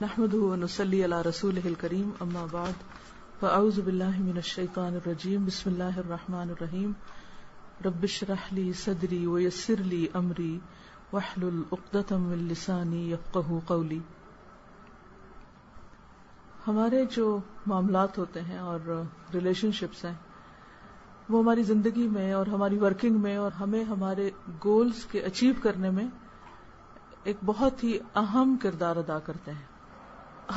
نحمد ونسلی علی رسول الکریم اما بعد فاعوذ باللہ من الشیطان الرجیم بسم اللہ الرحمن الرحیم رب اشرح لی صدری ویسر لی امری واحلل عقدۃ من لسانی یفقهوا قولی ہمارے جو معاملات ہوتے ہیں اور ریلیشن شپس ہیں، وہ ہماری زندگی میں اور ہماری ورکنگ میں اور ہمیں ہمارے گولز کے اچیو کرنے میں ایک بہت ہی اہم کردار ادا کرتے ہیں۔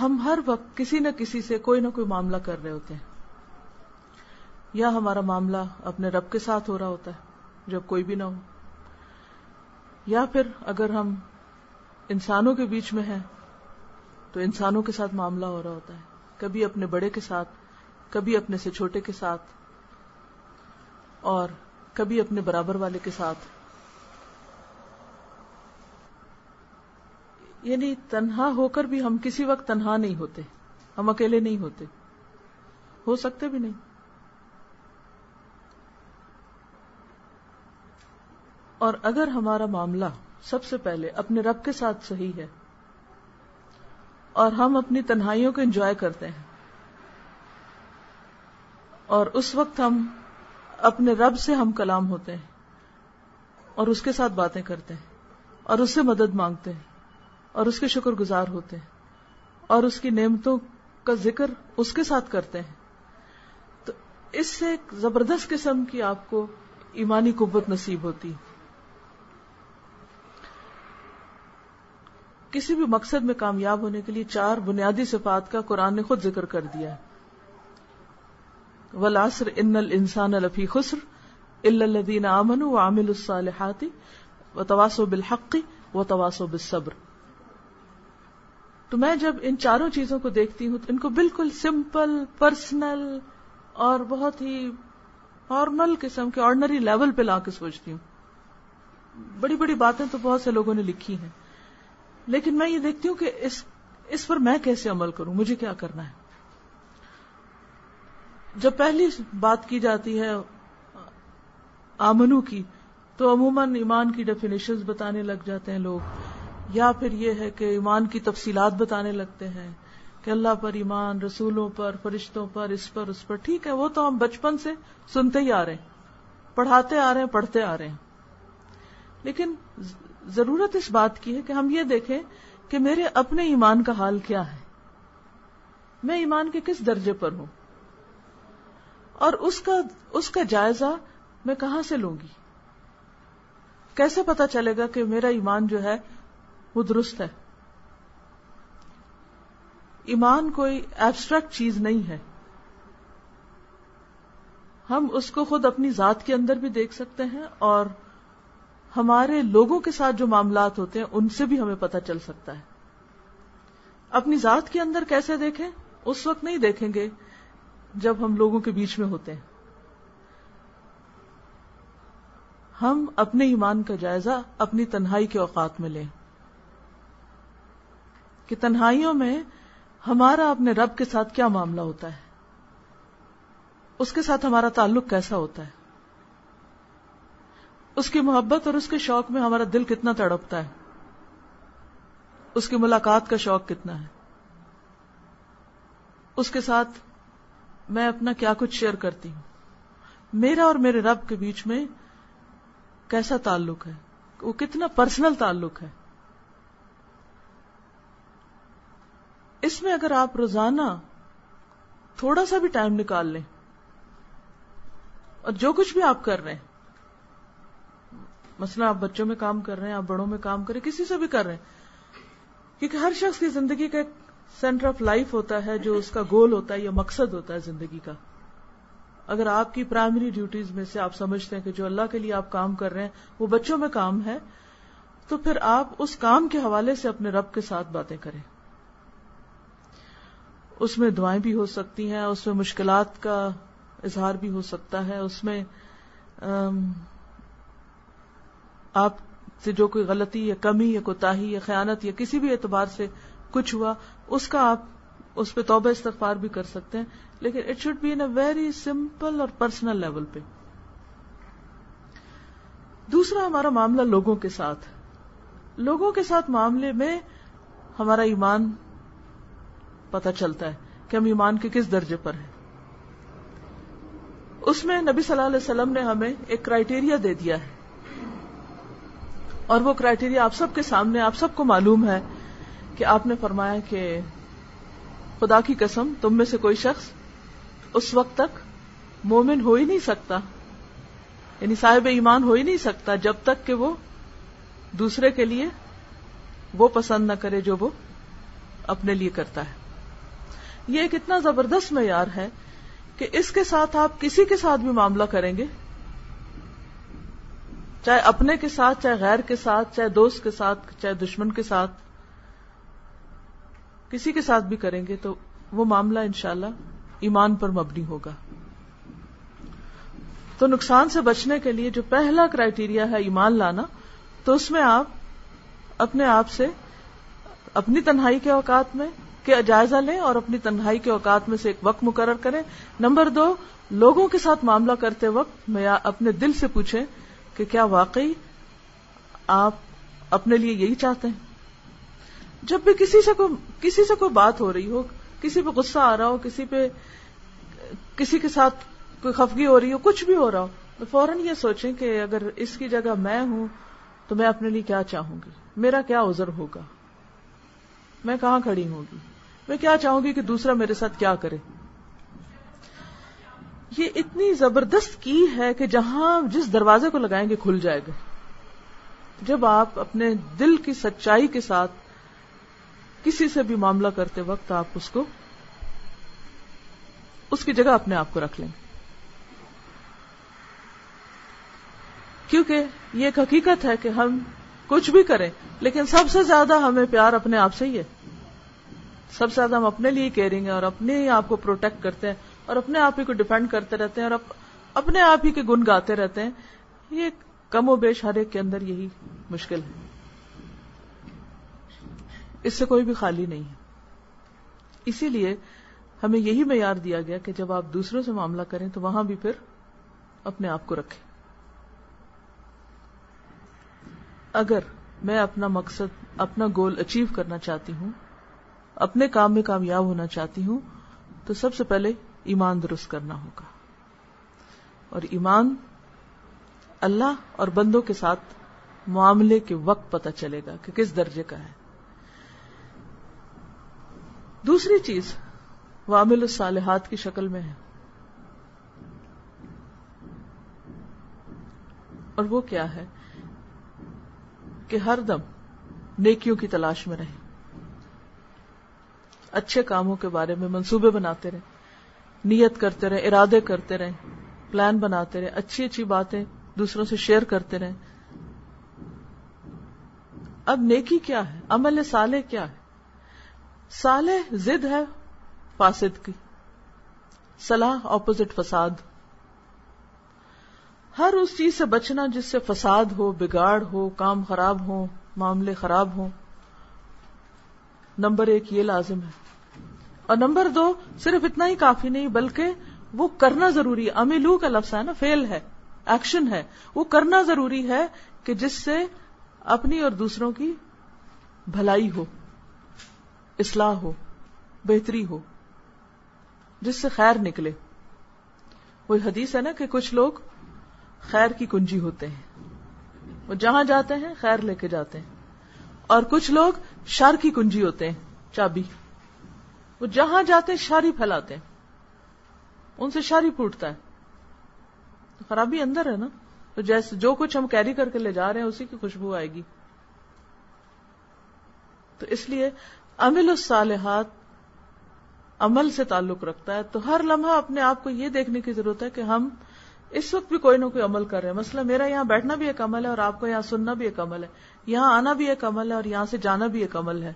ہم ہر وقت کسی نہ کسی سے کوئی نہ کوئی معاملہ کر رہے ہوتے ہیں۔ یا ہمارا معاملہ اپنے رب کے ساتھ ہو رہا ہوتا ہے، جب کوئی بھی نہ ہو۔ یا پھر اگر ہم انسانوں کے بیچ میں ہیں، تو انسانوں کے ساتھ معاملہ ہو رہا ہوتا ہے۔ کبھی اپنے بڑے کے ساتھ، کبھی اپنے سے چھوٹے کے ساتھ، اور کبھی اپنے برابر والے کے ساتھ۔ یعنی تنہا ہو کر بھی ہم کسی وقت تنہا نہیں ہوتے، ہم اکیلے نہیں ہوتے۔ ہو سکتے بھی نہیں۔ اور اگر ہمارا معاملہ سب سے پہلے اپنے رب کے ساتھ صحیح ہے اور ہم اپنی تنہائیوں کو انجوائے کرتے ہیں، اور اس وقت ہم اپنے رب سے ہم کلام ہوتے ہیں اور اس کے ساتھ باتیں کرتے ہیں اور اس سے مدد مانگتے ہیں۔ اور اس کے شکر گزار ہوتے ہیں اور اس کی نعمتوں کا ذکر اس کے ساتھ کرتے ہیں۔ تو اس سے ایک زبردست قسم کی آپ کو ایمانی قوت نصیب ہوتی۔ کسی بھی مقصد میں کامیاب ہونے کے لیے چار بنیادی صفات کا قرآن نے خود ذکر کر دیا ہے۔ ولاسر ان السان الفی خسر الدین امن و عامل الصالحاتی و تواسو بالحقی و تواسو بالصبر۔ تو میں جب ان چاروں چیزوں کو دیکھتی ہوں تو ان کو بالکل سمپل، پرسنل اور بہت ہی نارمل قسم کے، آرڈنری لیول پہ لا کے سوچتی ہوں۔ بڑی بڑی باتیں تو بہت سے لوگوں نے لکھی ہیں۔ لیکن میں یہ دیکھتی ہوں کہ اس اس پر میں کیسے عمل کروں؟ مجھے کیا کرنا ہے؟ جب پہلی بات کی جاتی ہے آمنو کی، تو عموماً ایمان کی ڈیفینیشن بتانے لگ جاتے ہیں لوگ۔ یا پھر یہ ہے کہ ایمان کی تفصیلات بتانے لگتے ہیں کہ اللہ پر ایمان، رسولوں پر، فرشتوں پر، اس پر اس پر، ٹھیک ہے، وہ تو ہم بچپن سے سنتے ہی آ رہے ہیں، پڑھاتے آ رہے ہیں، پڑھتے آ رہے ہیں۔ لیکن ضرورت اس بات کی ہے کہ ہم یہ دیکھیں کہ میرے اپنے ایمان کا حال کیا ہے۔ میں ایمان کے کس درجے پر ہوں؟ اور اس کا اس کا جائزہ میں کہاں سے لوں گی؟ کیسے پتا چلے گا کہ میرا ایمان جو ہے وہ درست ہے۔ ایمان کوئی ایبسٹریکٹ چیز نہیں ہے۔ ہم اس کو خود اپنی ذات کے اندر بھی دیکھ سکتے ہیں اور ہمارے لوگوں کے ساتھ جو معاملات ہوتے ہیں، ان سے بھی ہمیں پتہ چل سکتا ہے۔ اپنی ذات کے اندر کیسے دیکھیں؟ اس وقت نہیں دیکھیں گے جب ہم لوگوں کے بیچ میں ہوتے ہیں۔ ہم اپنے ایمان کا جائزہ اپنی تنہائی کے اوقات میں لیں۔ کہ تنہائیوں میں ہمارا اپنے رب کے ساتھ کیا معاملہ ہوتا ہے؟ اس کے ساتھ ہمارا تعلق کیسا ہوتا ہے؟ اس کی محبت اور اس کے شوق میں ہمارا دل کتنا تڑپتا ہے؟ اس کی ملاقات کا شوق کتنا ہے؟ اس کے ساتھ میں اپنا کیا کچھ شیئر کرتی ہوں؟ میرا اور میرے رب کے بیچ میں کیسا تعلق ہے؟ وہ کتنا پرسنل تعلق ہے؟ اس میں اگر آپ روزانہ تھوڑا سا بھی ٹائم نکال لیں اور جو کچھ بھی آپ کر رہے ہیں، مثلا آپ بچوں میں کام کر رہے ہیں، آپ بڑوں میں کام کر رہے ہیں، کسی سے بھی کر رہے ہیں، کیونکہ ہر شخص کی زندگی کا ایک سینٹر آف لائف ہوتا ہے، جو اس کا گول ہوتا ہے یا مقصد ہوتا ہے زندگی کا۔ اگر آپ کی پرائمری ڈیوٹیز میں سے آپ سمجھتے ہیں کہ جو اللہ کے لیے آپ کام کر رہے ہیں، وہ بچوں میں کام ہے، تو پھر آپ اس کام کے حوالے سے اپنے رب کے ساتھ باتیں کریں۔ اس میں دعائیں بھی ہو سکتی ہیں، اس میں مشکلات کا اظہار بھی ہو سکتا ہے، اس میں آپ سے جو کوئی غلطی یا کمی یا کوتاہی یا خیانت یا کسی بھی اعتبار سے کچھ ہوا، اس کا آپ اس پہ توبہ استغفار بھی کر سکتے ہیں، لیکن it should be in a very simple اور پرسنل لیول پہ۔ دوسرا ہمارا معاملہ لوگوں کے ساتھ۔ لوگوں کے ساتھ معاملے میں ہمارا ایمان پتہ چلتا ہے کہ ہم ایمان کے کس درجے پر ہیں۔ اس میں نبی صلی اللہ علیہ وسلم نے ہمیں ایک کرائٹیریا دے دیا ہے۔ اور وہ کرائٹیریا آپ سب کے سامنے، آپ سب کو معلوم ہے کہ آپ نے فرمایا کہ خدا کی قسم، تم میں سے کوئی شخص اس وقت تک مومن ہو ہی نہیں سکتا۔ یعنی صاحب ایمان ہو ہی نہیں سکتا جب تک کہ وہ دوسرے کے لیے وہ پسند نہ کرے جو وہ اپنے لیے کرتا ہے۔ یہ ایک اتنا زبردست معیار ہے کہ اس کے ساتھ آپ کسی کے ساتھ بھی معاملہ کریں گے۔ چاہے اپنے کے ساتھ، چاہے غیر کے ساتھ، چاہے دوست کے ساتھ، چاہے دشمن کے ساتھ، کسی کے ساتھ بھی کریں گے تو وہ معاملہ انشاءاللہ ایمان پر مبنی ہوگا۔ تو نقصان سے بچنے کے لیے جو پہلا کرائٹیریا ہے ایمان لانا، تو اس میں آپ اپنے آپ سے اپنی تنہائی کے اوقات میں کہ جائزہ لیں اور اپنی تنہائی کے اوقات میں سے ایک وقت مقرر کریں۔ نمبر دو، لوگوں کے ساتھ معاملہ کرتے وقت میں اپنے دل سے پوچھیں کہ کیا واقعی آپ اپنے لیے یہی چاہتے ہیں؟ جب بھی کسی سے کوئی کسی سے کوئی بات ہو رہی ہو، کسی پہ غصہ آ رہا ہو، کسی پہ کسی کے ساتھ کوئی خفگی ہو رہی ہو، کچھ بھی ہو رہا ہو، تو فوراً یہ سوچیں کہ اگر اس کی جگہ میں ہوں تو میں اپنے لیے کیا چاہوں گی؟ میرا کیا عذر ہوگا؟ میں کہاں کھڑی ہوں گی؟ میں کیا چاہوں گی کہ دوسرا میرے ساتھ کیا کرے؟ یہ اتنی زبردست کی ہے کہ جہاں جس دروازے کو لگائیں گے کھل جائے گا۔ جب آپ اپنے دل کی سچائی کے ساتھ کسی سے بھی معاملہ کرتے وقت آپ اس کو، اس کی جگہ اپنے آپ کو رکھ لیں۔ کیونکہ یہ ایک حقیقت ہے کہ ہم کچھ بھی کریں، لیکن سب سے زیادہ ہمیں پیار اپنے آپ سے ہی ہے۔ سب سے زیادہ ہم اپنے لیے کیئرنگ ہیں اور اپنے ہی آپ کو پروٹیکٹ کرتے ہیں اور اپنے آپ ہی کو ڈیفینڈ کرتے رہتے ہیں اور اپنے آپ ہی کے گن گاتے رہتے ہیں۔ یہ کم و بیش ہر ایک کے اندر یہی مشکل ہے۔ اس سے کوئی بھی خالی نہیں ہے۔ اسی لیے ہمیں یہی معیار دیا گیا کہ جب آپ دوسروں سے معاملہ کریں تو وہاں بھی پھر اپنے آپ کو رکھیں۔ اگر میں اپنا مقصد، اپنا گول اچیو کرنا چاہتی ہوں اپنے کام میں کامیاب ہونا چاہتی ہوں، تو سب سے پہلے ایمان درست کرنا ہوگا۔ اور ایمان اللہ اور بندوں کے ساتھ معاملے کے وقت پتہ چلے گا کہ کس درجے کا ہے۔ دوسری چیز وامل الصالحات کی شکل میں ہے۔ اور وہ کیا ہے کہ ہر دم نیکیوں کی تلاش میں رہیں اچھے کاموں کے بارے میں منصوبے بناتے رہیں نیت کرتے رہیں ارادے کرتے رہیں پلان بناتے رہیں اچھی اچھی باتیں دوسروں سے شیئر کرتے رہیں اب نیکی کیا ہے؟ عمل سالے کیا ہے؟ سالے زد ہے فاسد کی، صلاح اپوزٹ فساد۔ ہر اس چیز سے بچنا جس سے فساد ہو، بگاڑ ہو، کام خراب ہو، معاملے خراب ہوں، نمبر ایک یہ لازم ہے۔ اور نمبر دو، صرف اتنا ہی کافی نہیں، بلکہ وہ کرنا ضروری ہے امیلو کا لفظ ہے نا فیل ہے ایکشن ہے۔ وہ کرنا ضروری ہے کہ جس سے اپنی اور دوسروں کی بھلائی ہو، اصلاح ہو، بہتری ہو، جس سے خیر نکلے۔ وہی حدیث ہے نا کہ کچھ لوگ خیر کی کنجی ہوتے ہیں۔ وہ جہاں جاتے ہیں، خیر لے کے جاتے ہیں۔ اور کچھ لوگ شر کی کنجی ہوتے ہیں، چابی۔ وہ جہاں جاتے شاری پھیلاتے ہیں۔ ان سے شاری پھوٹتا ہے۔ خرابی اندر ہے نا۔ تو جیسے جو کچھ ہم کیری کر کے لے جا رہے ہیں، اسی کی خوشبو آئے گی۔ تو اس لیے امل الصالحات عمل سے تعلق رکھتا ہے۔ تو ہر لمحہ اپنے آپ کو یہ دیکھنے کی ضرورت ہے کہ ہم اس وقت بھی کوئی نہ کوئی عمل کر رہے ہیں۔ مسئلہ میرا یہاں بیٹھنا بھی ایک عمل ہے اور آپ کو یہاں سننا بھی ایک عمل ہے۔ یہاں آنا بھی ایک عمل ہے اور یہاں سے جانا بھی ایک عمل ہے۔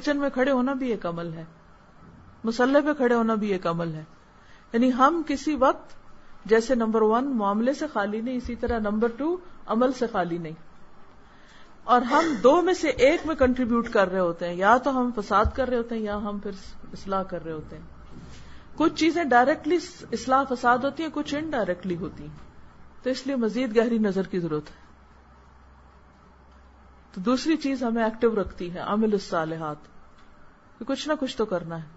کچن میں کھڑے ہونا بھی ایک عمل ہے۔ مسلح پہ کھڑے ہونا بھی ایک عمل ہے۔ یعنی ہم کسی وقت جیسے نمبر ون معاملے سے خالی نہیں، اسی طرح نمبر ٹو عمل سے خالی نہیں۔ اور ہم دو میں سے ایک میں کنٹریبیوٹ کر رہے ہوتے ہیں۔ یا تو ہم فساد کر رہے ہوتے ہیں یا ہم پھر اصلاح کر رہے ہوتے ہیں۔ کچھ چیزیں ڈائریکٹلی اصلاح فساد ہوتی ہیں، کچھ انڈائریکٹلی ہوتی ہیں۔ تو اس لیے مزید گہری نظر کی ضرورت ہے۔ تو دوسری چیز ہمیں ایکٹیو رکھتی ہے عامل الصالحات۔ کہ کچھ نہ کچھ تو کرنا ہے۔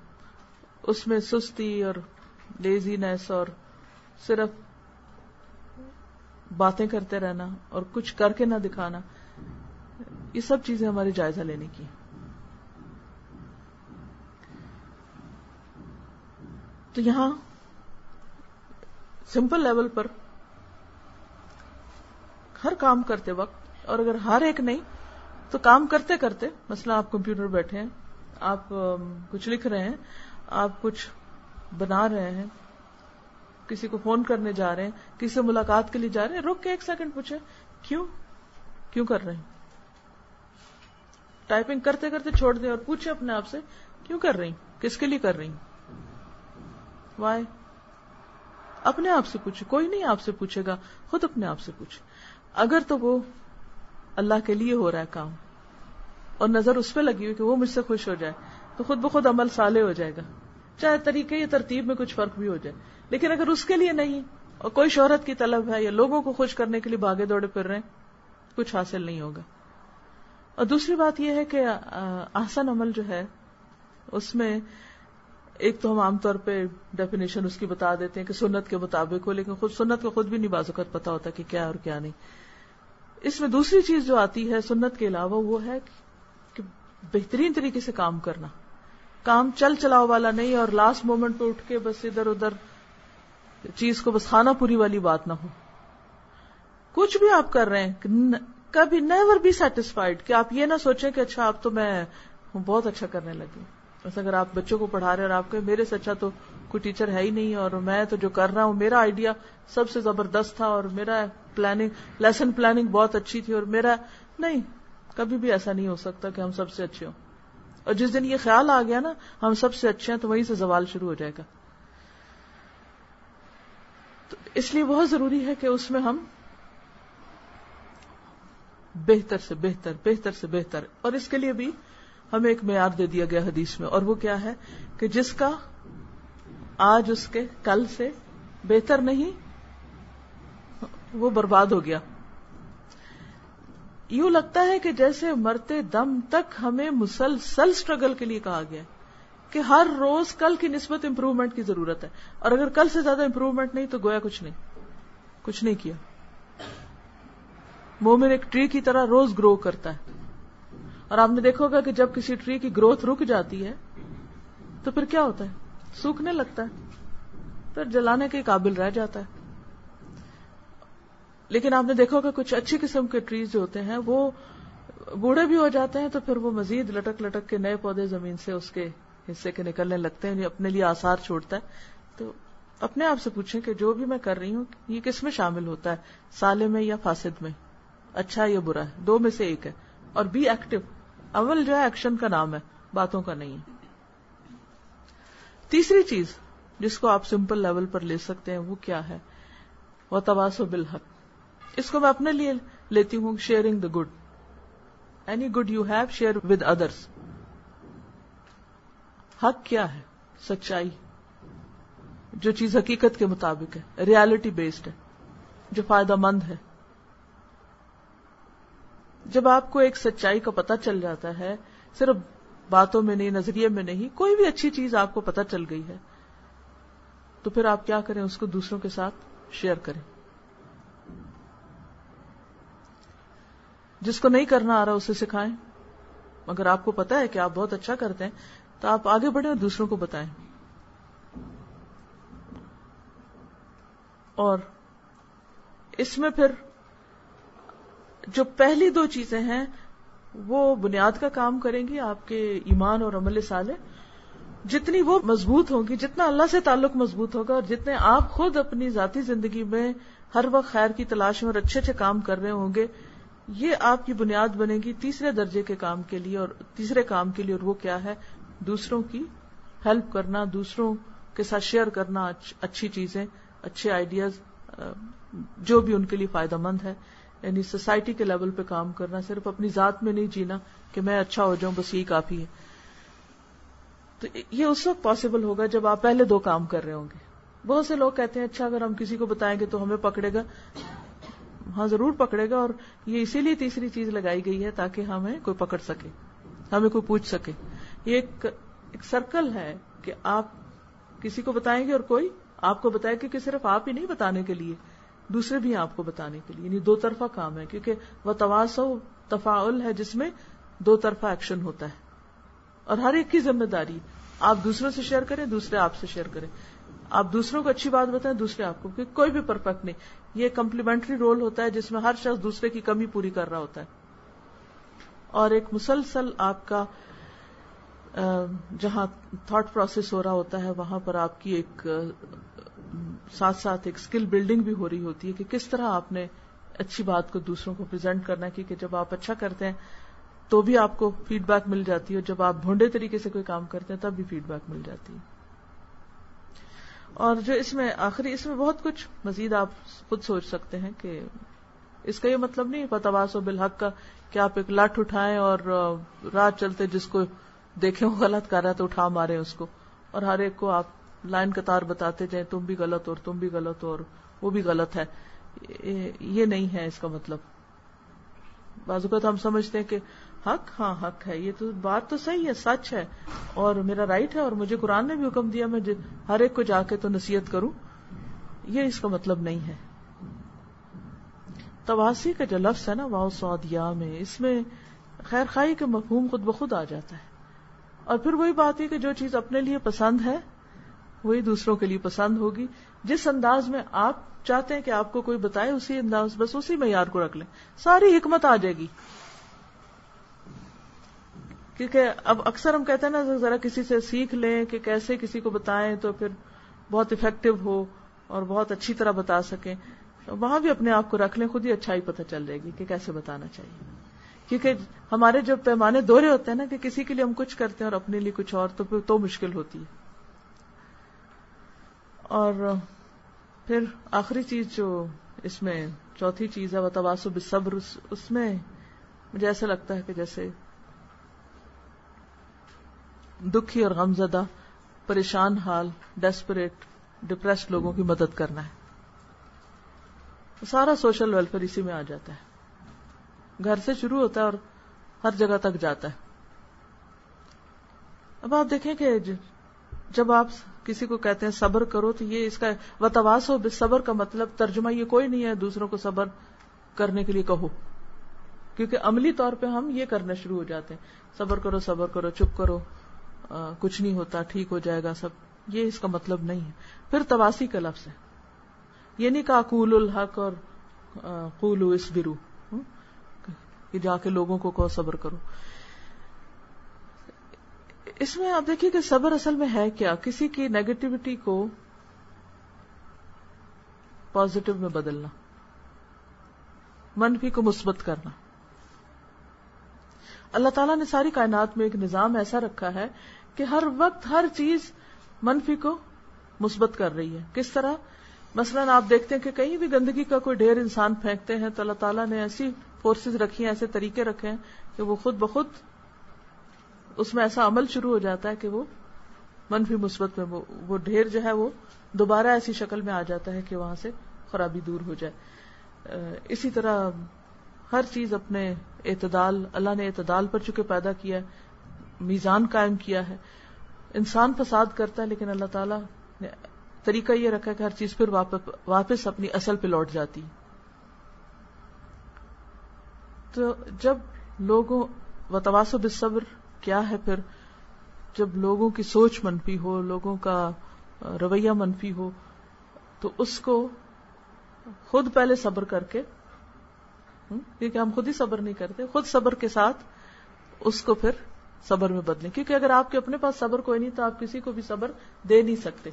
اس میں سستی اور لیزینس اور صرف باتیں کرتے رہنا اور کچھ کر کے نہ دکھانا، یہ سب چیزیں ہمارے جائزہ لینے کی تو یہاں سمپل لیول پر ہر کام کرتے وقت اور اگر ہر ایک نہیں تو کام کرتے کرتے، مثلا آپ کمپیوٹر بیٹھے ہیں، آپ کچھ لکھ رہے ہیں، آپ کچھ بنا رہے ہیں، کسی کو فون کرنے جا رہے ہیں، کسی سے ملاقات کے لیے جا رہے ہیں، رک کے ایک سیکنڈ پوچھے کیوں؟ کیوں کر رہے ہیں؟ ٹائپنگ کرتے کرتے چھوڑ دیں اور پوچھے اپنے آپ سے، کیوں کر رہی؟ کس کے لیے کر رہی؟ وائی اپنے آپ سے پوچھے کوئی نہیں آپ سے پوچھے گا، خود اپنے آپ سے پوچھے اگر تو وہ اللہ کے لیے ہو رہا ہے کام اور نظر اس پہ لگی ہوئی کہ وہ مجھ سے خوش ہو جائے تو خود بخود عمل سالے ہو جائے گا۔ چاہے طریقے یا ترتیب میں کچھ فرق بھی ہو جائے، لیکن اگر اس کے لیے نہیں اور کوئی شہرت کی طلب ہے یا لوگوں کو خوش کرنے کے لیے بھاگے دوڑے پھر رہے ہیں، کچھ حاصل نہیں ہوگا۔ اور دوسری بات یہ ہے کہ آسن عمل جو ہے، اس میں ایک تو ہم عام طور پہ ڈیفینیشن اس کی بتا دیتے ہیں کہ سنت کے مطابق ہو، لیکن خود سنت کو خود بھی نہیں بازوقت پتا ہوتا کہ کیا اور کیا نہیں۔ اس میں دوسری چیز جو آتی ہے سنت کے علاوہ وہ ہے کہ بہترین طریقے سے کام کرنا۔ کام چل چلاؤ والا نہیں اور لاسٹ مومنٹ پہ اٹھ کے بس ادھر ادھر چیز کو بس خانہ پوری والی بات نہ ہو۔ کچھ بھی آپ کر رہے ہیں کبھی نیور بی سیٹسفائڈ کہ آپ یہ نہ سوچیں کہ اچھا اب تو میں بہت اچھا کرنے لگی۔ بس اگر آپ بچوں کو پڑھا رہے اور آپ کے میرے سے اچھا تو کوئی ٹیچر ہے ہی نہیں اور میں تو جو کر رہا ہوں، میرا آئیڈیا سب سے زبردست تھا اور میرا پلاننگ لیسن پلاننگ بہت اچھی تھی اور میرا نہیں، کبھی بھی ایسا نہیں ہو سکتا کہ ہم سب سے اچھے ہوں۔ اور جس دن یہ خیال آ گیا نا، ہم سب سے اچھے ہیں تو وہیں سے زوال شروع ہو جائے گا۔ تو اس لیے بہت ضروری ہے کہ اس میں ہم بہتر سے بہتر بہتر سے بہتر۔ اور اس کے لیے بھی ہمیں ایک معیار دے دیا گیا حدیث میں، اور وہ کیا ہے کہ جس کا آج اس کے کل سے بہتر نہیں، وہ برباد ہو گیا۔ یوں لگتا ہے کہ جیسے مرتے دم تک ہمیں مسلسل اسٹرگل کے لیے کہا گیا کہ ہر روز کل کی نسبت امپروومنٹ کی ضرورت ہے۔ اور اگر کل سے زیادہ امپروومنٹ نہیں تو گویا کچھ نہیں کچھ نہیں کیا۔ مومن ایک ٹری کی طرح روز گرو کرتا ہے۔ اور آپ نے دیکھو گا کہ جب کسی ٹری کی گروتھ رک جاتی ہے تو پھر کیا ہوتا ہے؟ سوکھنے لگتا ہے۔ پھر جلانے کے قابل رہ جاتا ہے۔ لیکن آپ نے دیکھو کہ کچھ اچھی قسم کے ٹریز جو ہوتے ہیں، وہ بوڑھے بھی ہو جاتے ہیں تو پھر وہ مزید لٹک لٹک کے نئے پودے زمین سے اس کے حصے کے نکلنے لگتے ہیں یعنی اپنے لیے آسار چھوڑتا ہے۔ تو اپنے آپ سے پوچھیں کہ جو بھی میں کر رہی ہوں، یہ کس میں شامل ہوتا ہے؟ سالے میں یا فاسد میں؟ اچھا یا برا ہے؟ دو میں سے ایک ہے۔ اور بی ایکٹیو اول جو ہے ایکشن کا نام ہے، باتوں کا نہیں ہے۔ تیسری چیز جس کو آپ سمپل لیول پر لے سکتے ہیں وہ کیا ہے؟ وہ تباس و بالحق۔ اس کو میں اپنے لیے لیتی ہوں sharing the good any good you have share with others حق کیا ہے؟ سچائی۔ جو چیز حقیقت کے مطابق ہے ریالٹی بیسڈ ہے، جو فائدہ مند ہے۔ جب آپ کو ایک سچائی کا پتہ چل جاتا ہے، صرف باتوں میں نہیں، نظریے میں نہیں، کوئی بھی اچھی چیز آپ کو پتہ چل گئی ہے، تو پھر آپ کیا کریں، اس کو دوسروں کے ساتھ شیئر کریں۔ جس کو نہیں کرنا آ رہا، اسے سکھائیں۔ اگر آپ کو پتا ہے کہ آپ بہت اچھا کرتے ہیں، تو آپ آگے بڑھیں اور دوسروں کو بتائیں۔ اور اس میں پھر جو پہلی دو چیزیں ہیں وہ بنیاد کا کام کریں گی آپ کے ایمان اور عمل سالے جتنی وہ مضبوط ہوگی جتنا اللہ سے تعلق مضبوط ہوگا اور جتنے آپ خود اپنی ذاتی زندگی میں ہر وقت خیر کی تلاش میں اور اچھے اچھے کام کر رہے ہوں گے، یہ آپ کی بنیاد بنے گی تیسرے درجے کے کام کے لیے اور تیسرے کام کے لیے اور وہ کیا ہے؟ دوسروں کی ہیلپ کرنا، دوسروں کے ساتھ شیئر کرنا اچھی چیزیں، اچھے آئیڈیاز جو بھی ان کے لیے فائدہ مند ہے۔ یعنی سوسائٹی کے لیول پہ کام کرنا، صرف اپنی ذات میں نہیں جینا کہ میں اچھا ہو جاؤں، بس یہی کافی ہے۔ تو یہ اس وقت پاسبل ہوگا جب آپ پہلے دو کام کر رہے ہوں گے۔ بہت سے لوگ کہتے ہیں اچھا اگر ہم کسی کو بتائیں گے تو ہمیں پکڑے گا۔ ہاں ضرور پکڑے گا، اور یہ اسی لیے تیسری چیز لگائی گئی ہے تاکہ ہمیں کوئی پکڑ سکے، ہمیں کوئی پوچھ سکے۔ یہ ایک ایک سرکل ہے کہ آپ کسی کو بتائیں گے اور کوئی آپ کو بتائے کہ صرف آپ ہی نہیں بتانے کے لیے۔ دوسرے بھی آپ کو بتانے کے لیے یعنی دو طرفہ کام ہے، کیونکہ وہ تواس تفاعل ہے، جس میں دو طرفہ ایکشن ہوتا ہے۔ اور ہر ایک کی ذمہ داری، آپ دوسروں سے شیئر کریں، دوسرے آپ سے شیئر کریں۔ آپ دوسروں کو اچھی بات بتائیں، دوسرے آپ کو کوئی بھی پرفیکٹ نہیں۔ یہ کمپلیمنٹری رول ہوتا ہے، جس میں ہر شخص دوسرے کی کمی پوری کر رہا ہوتا ہے۔ اور ایک مسلسل آپ کا جہاں تھاٹ پروسیس ہو رہا ہوتا ہے، وہاں پر آپ کی ایک ساتھ ساتھ ایک اسکل بلڈنگ بھی ہو رہی ہوتی ہے کہ کس طرح آپ نے اچھی بات کو دوسروں کو پرزینٹ کرنا ہے، کیونکہ جب آپ اچھا کرتے ہیں تو بھی آپ کو فیڈ بیک مل جاتی ہے اور جب آپ بھونڈے طریقے سے کوئی کام کرتے ہیں تب بھی فیڈ بیک مل جاتی ہے۔ اور جو اس میں آخری، اس میں بہت کچھ مزید آپ خود سوچ سکتے ہیں کہ اس کا یہ مطلب نہیں پتواس و بالحق کا کہ آپ ایک لٹ اٹھائیں اور رات چلتے جس کو دیکھیں وہ غلط کر رہا ہے تو اٹھا مارے اس کو۔ اور ہر ایک کو آپ لائن قطار بتاتے جائیں، تم بھی غلط اور تم بھی غلط اور وہ بھی غلط ہے۔ یہ نہیں ہے اس کا مطلب۔ بعض اوقات ہم سمجھتے ہیں کہ حق ہاں حق ہے۔ یہ تو بات تو صحیح ہے، سچ ہے۔ اور میرا رائٹ ہے اور مجھے قرآن نے بھی حکم دیا، میں جی ہر ایک کو جا کے تو نصیحت کروں۔ یہ اس کا مطلب نہیں ہے۔ تواسی کا جو لفظ ہے نا واؤ سعودیا میں، اس میں خیر خائی کے مفہوم خود بخود آ جاتا ہے۔ اور پھر وہی بات ہے کہ جو چیز اپنے لیے پسند ہے وہی دوسروں کے لیے پسند ہوگی۔ جس انداز میں آپ چاہتے ہیں کہ آپ کو کوئی بتائے، اسی انداز، بس اسی معیار کو رکھ لیں۔ ساری حکمت آ جائے گی۔ کیونکہ اب اکثر ہم کہتے ہیں نا، ذرا کسی سے سیکھ لیں کہ کیسے کسی کو بتائیں تو پھر بہت افیکٹو ہو اور بہت اچھی طرح بتا سکیں۔ وہاں بھی اپنے آپ کو رکھ لیں، خود ہی اچھائی پتہ چل جائے گی کہ کیسے بتانا چاہیے۔ کیونکہ ہمارے جو پیمانے دورے ہوتے ہیں نا کہ کسی کے لیے ہم کچھ کرتے ہیں اور اپنے لیے کچھ اور، تو پھر تو مشکل ہوتی ہے۔ اور پھر آخری چیز جو اس میں چوتھی چیز ہے وہ صبر اس میں مجھے ایسا لگتا ہے کہ جیسے دکھی اور غمزدہ، پریشان حال ڈیسپریٹ ڈپریسڈ لوگوں کی مدد کرنا ہے۔ سارا سوشل ویلفیئر اسی میں آ جاتا ہے۔ گھر سے شروع ہوتا ہے اور ہر جگہ تک جاتا ہے۔ اب آپ دیکھیں کہ جب آپ کسی کو کہتے ہیں صبر کرو تو یہ اس کا وتواس ہو صبر کا مطلب ترجمہ یہ کوئی نہیں ہے دوسروں کو صبر کرنے کے لیے کہو۔ کیونکہ عملی طور پہ ہم یہ کرنا شروع ہو جاتے ہیں۔ صبر کرو صبر کرو چپ کرو آ, کچھ نہیں ہوتا ٹھیک ہو جائے گا سب۔ یہ اس کا مطلب نہیں ہے۔ پھر تواسی کا لفظ ہے۔ یہ نہیں کہا قول الحق اور قولو اس برو کہ جا کے لوگوں کو کہو صبر کرو۔ اس میں آپ دیکھیے کہ صبر اصل میں ہے کیا؟ کسی کی نیگیٹوٹی کو پازیٹو میں بدلنا، منفی کو مثبت کرنا۔ اللہ تعالیٰ نے ساری کائنات میں ایک نظام ایسا رکھا ہے کہ ہر وقت ہر چیز منفی کو مثبت کر رہی ہے۔ کس طرح؟ مثلاً آپ دیکھتے ہیں کہ کہیں بھی گندگی کا کوئی ڈھیر انسان پھینکتے ہیں تو اللہ تعالیٰ نے ایسی فورسز رکھی ہیں، ایسے طریقے رکھے ہیں کہ وہ خود بخود اس میں ایسا عمل شروع ہو جاتا ہے کہ وہ منفی مثبت میں، وہ ڈھیر جو ہے وہ دوبارہ ایسی شکل میں آ جاتا ہے کہ وہاں سے خرابی دور ہو جائے۔ اسی طرح ہر چیز اپنے اعتدال، اللہ نے اعتدال پر چکے پیدا کیا ہے، میزان قائم کیا ہے۔ انسان فساد کرتا ہے لیکن اللہ تعالیٰ نے طریقہ یہ رکھا کہ ہر چیز پھر واپس اپنی اصل پہ لوٹ جاتی۔ تو جب لوگوں و تواسب صبر کیا ہے پھر جب لوگوں کی سوچ منفی ہو، لوگوں کا رویہ منفی ہو، تو اس کو خود پہلے صبر کر کے کیونکہ ہم خود ہی صبر نہیں کرتے، خود صبر کے ساتھ اس کو پھر صبر میں بدلیں۔ کیونکہ اگر آپ کے اپنے پاس صبر کوئی نہیں تو آپ کسی کو بھی صبر دے نہیں سکتے۔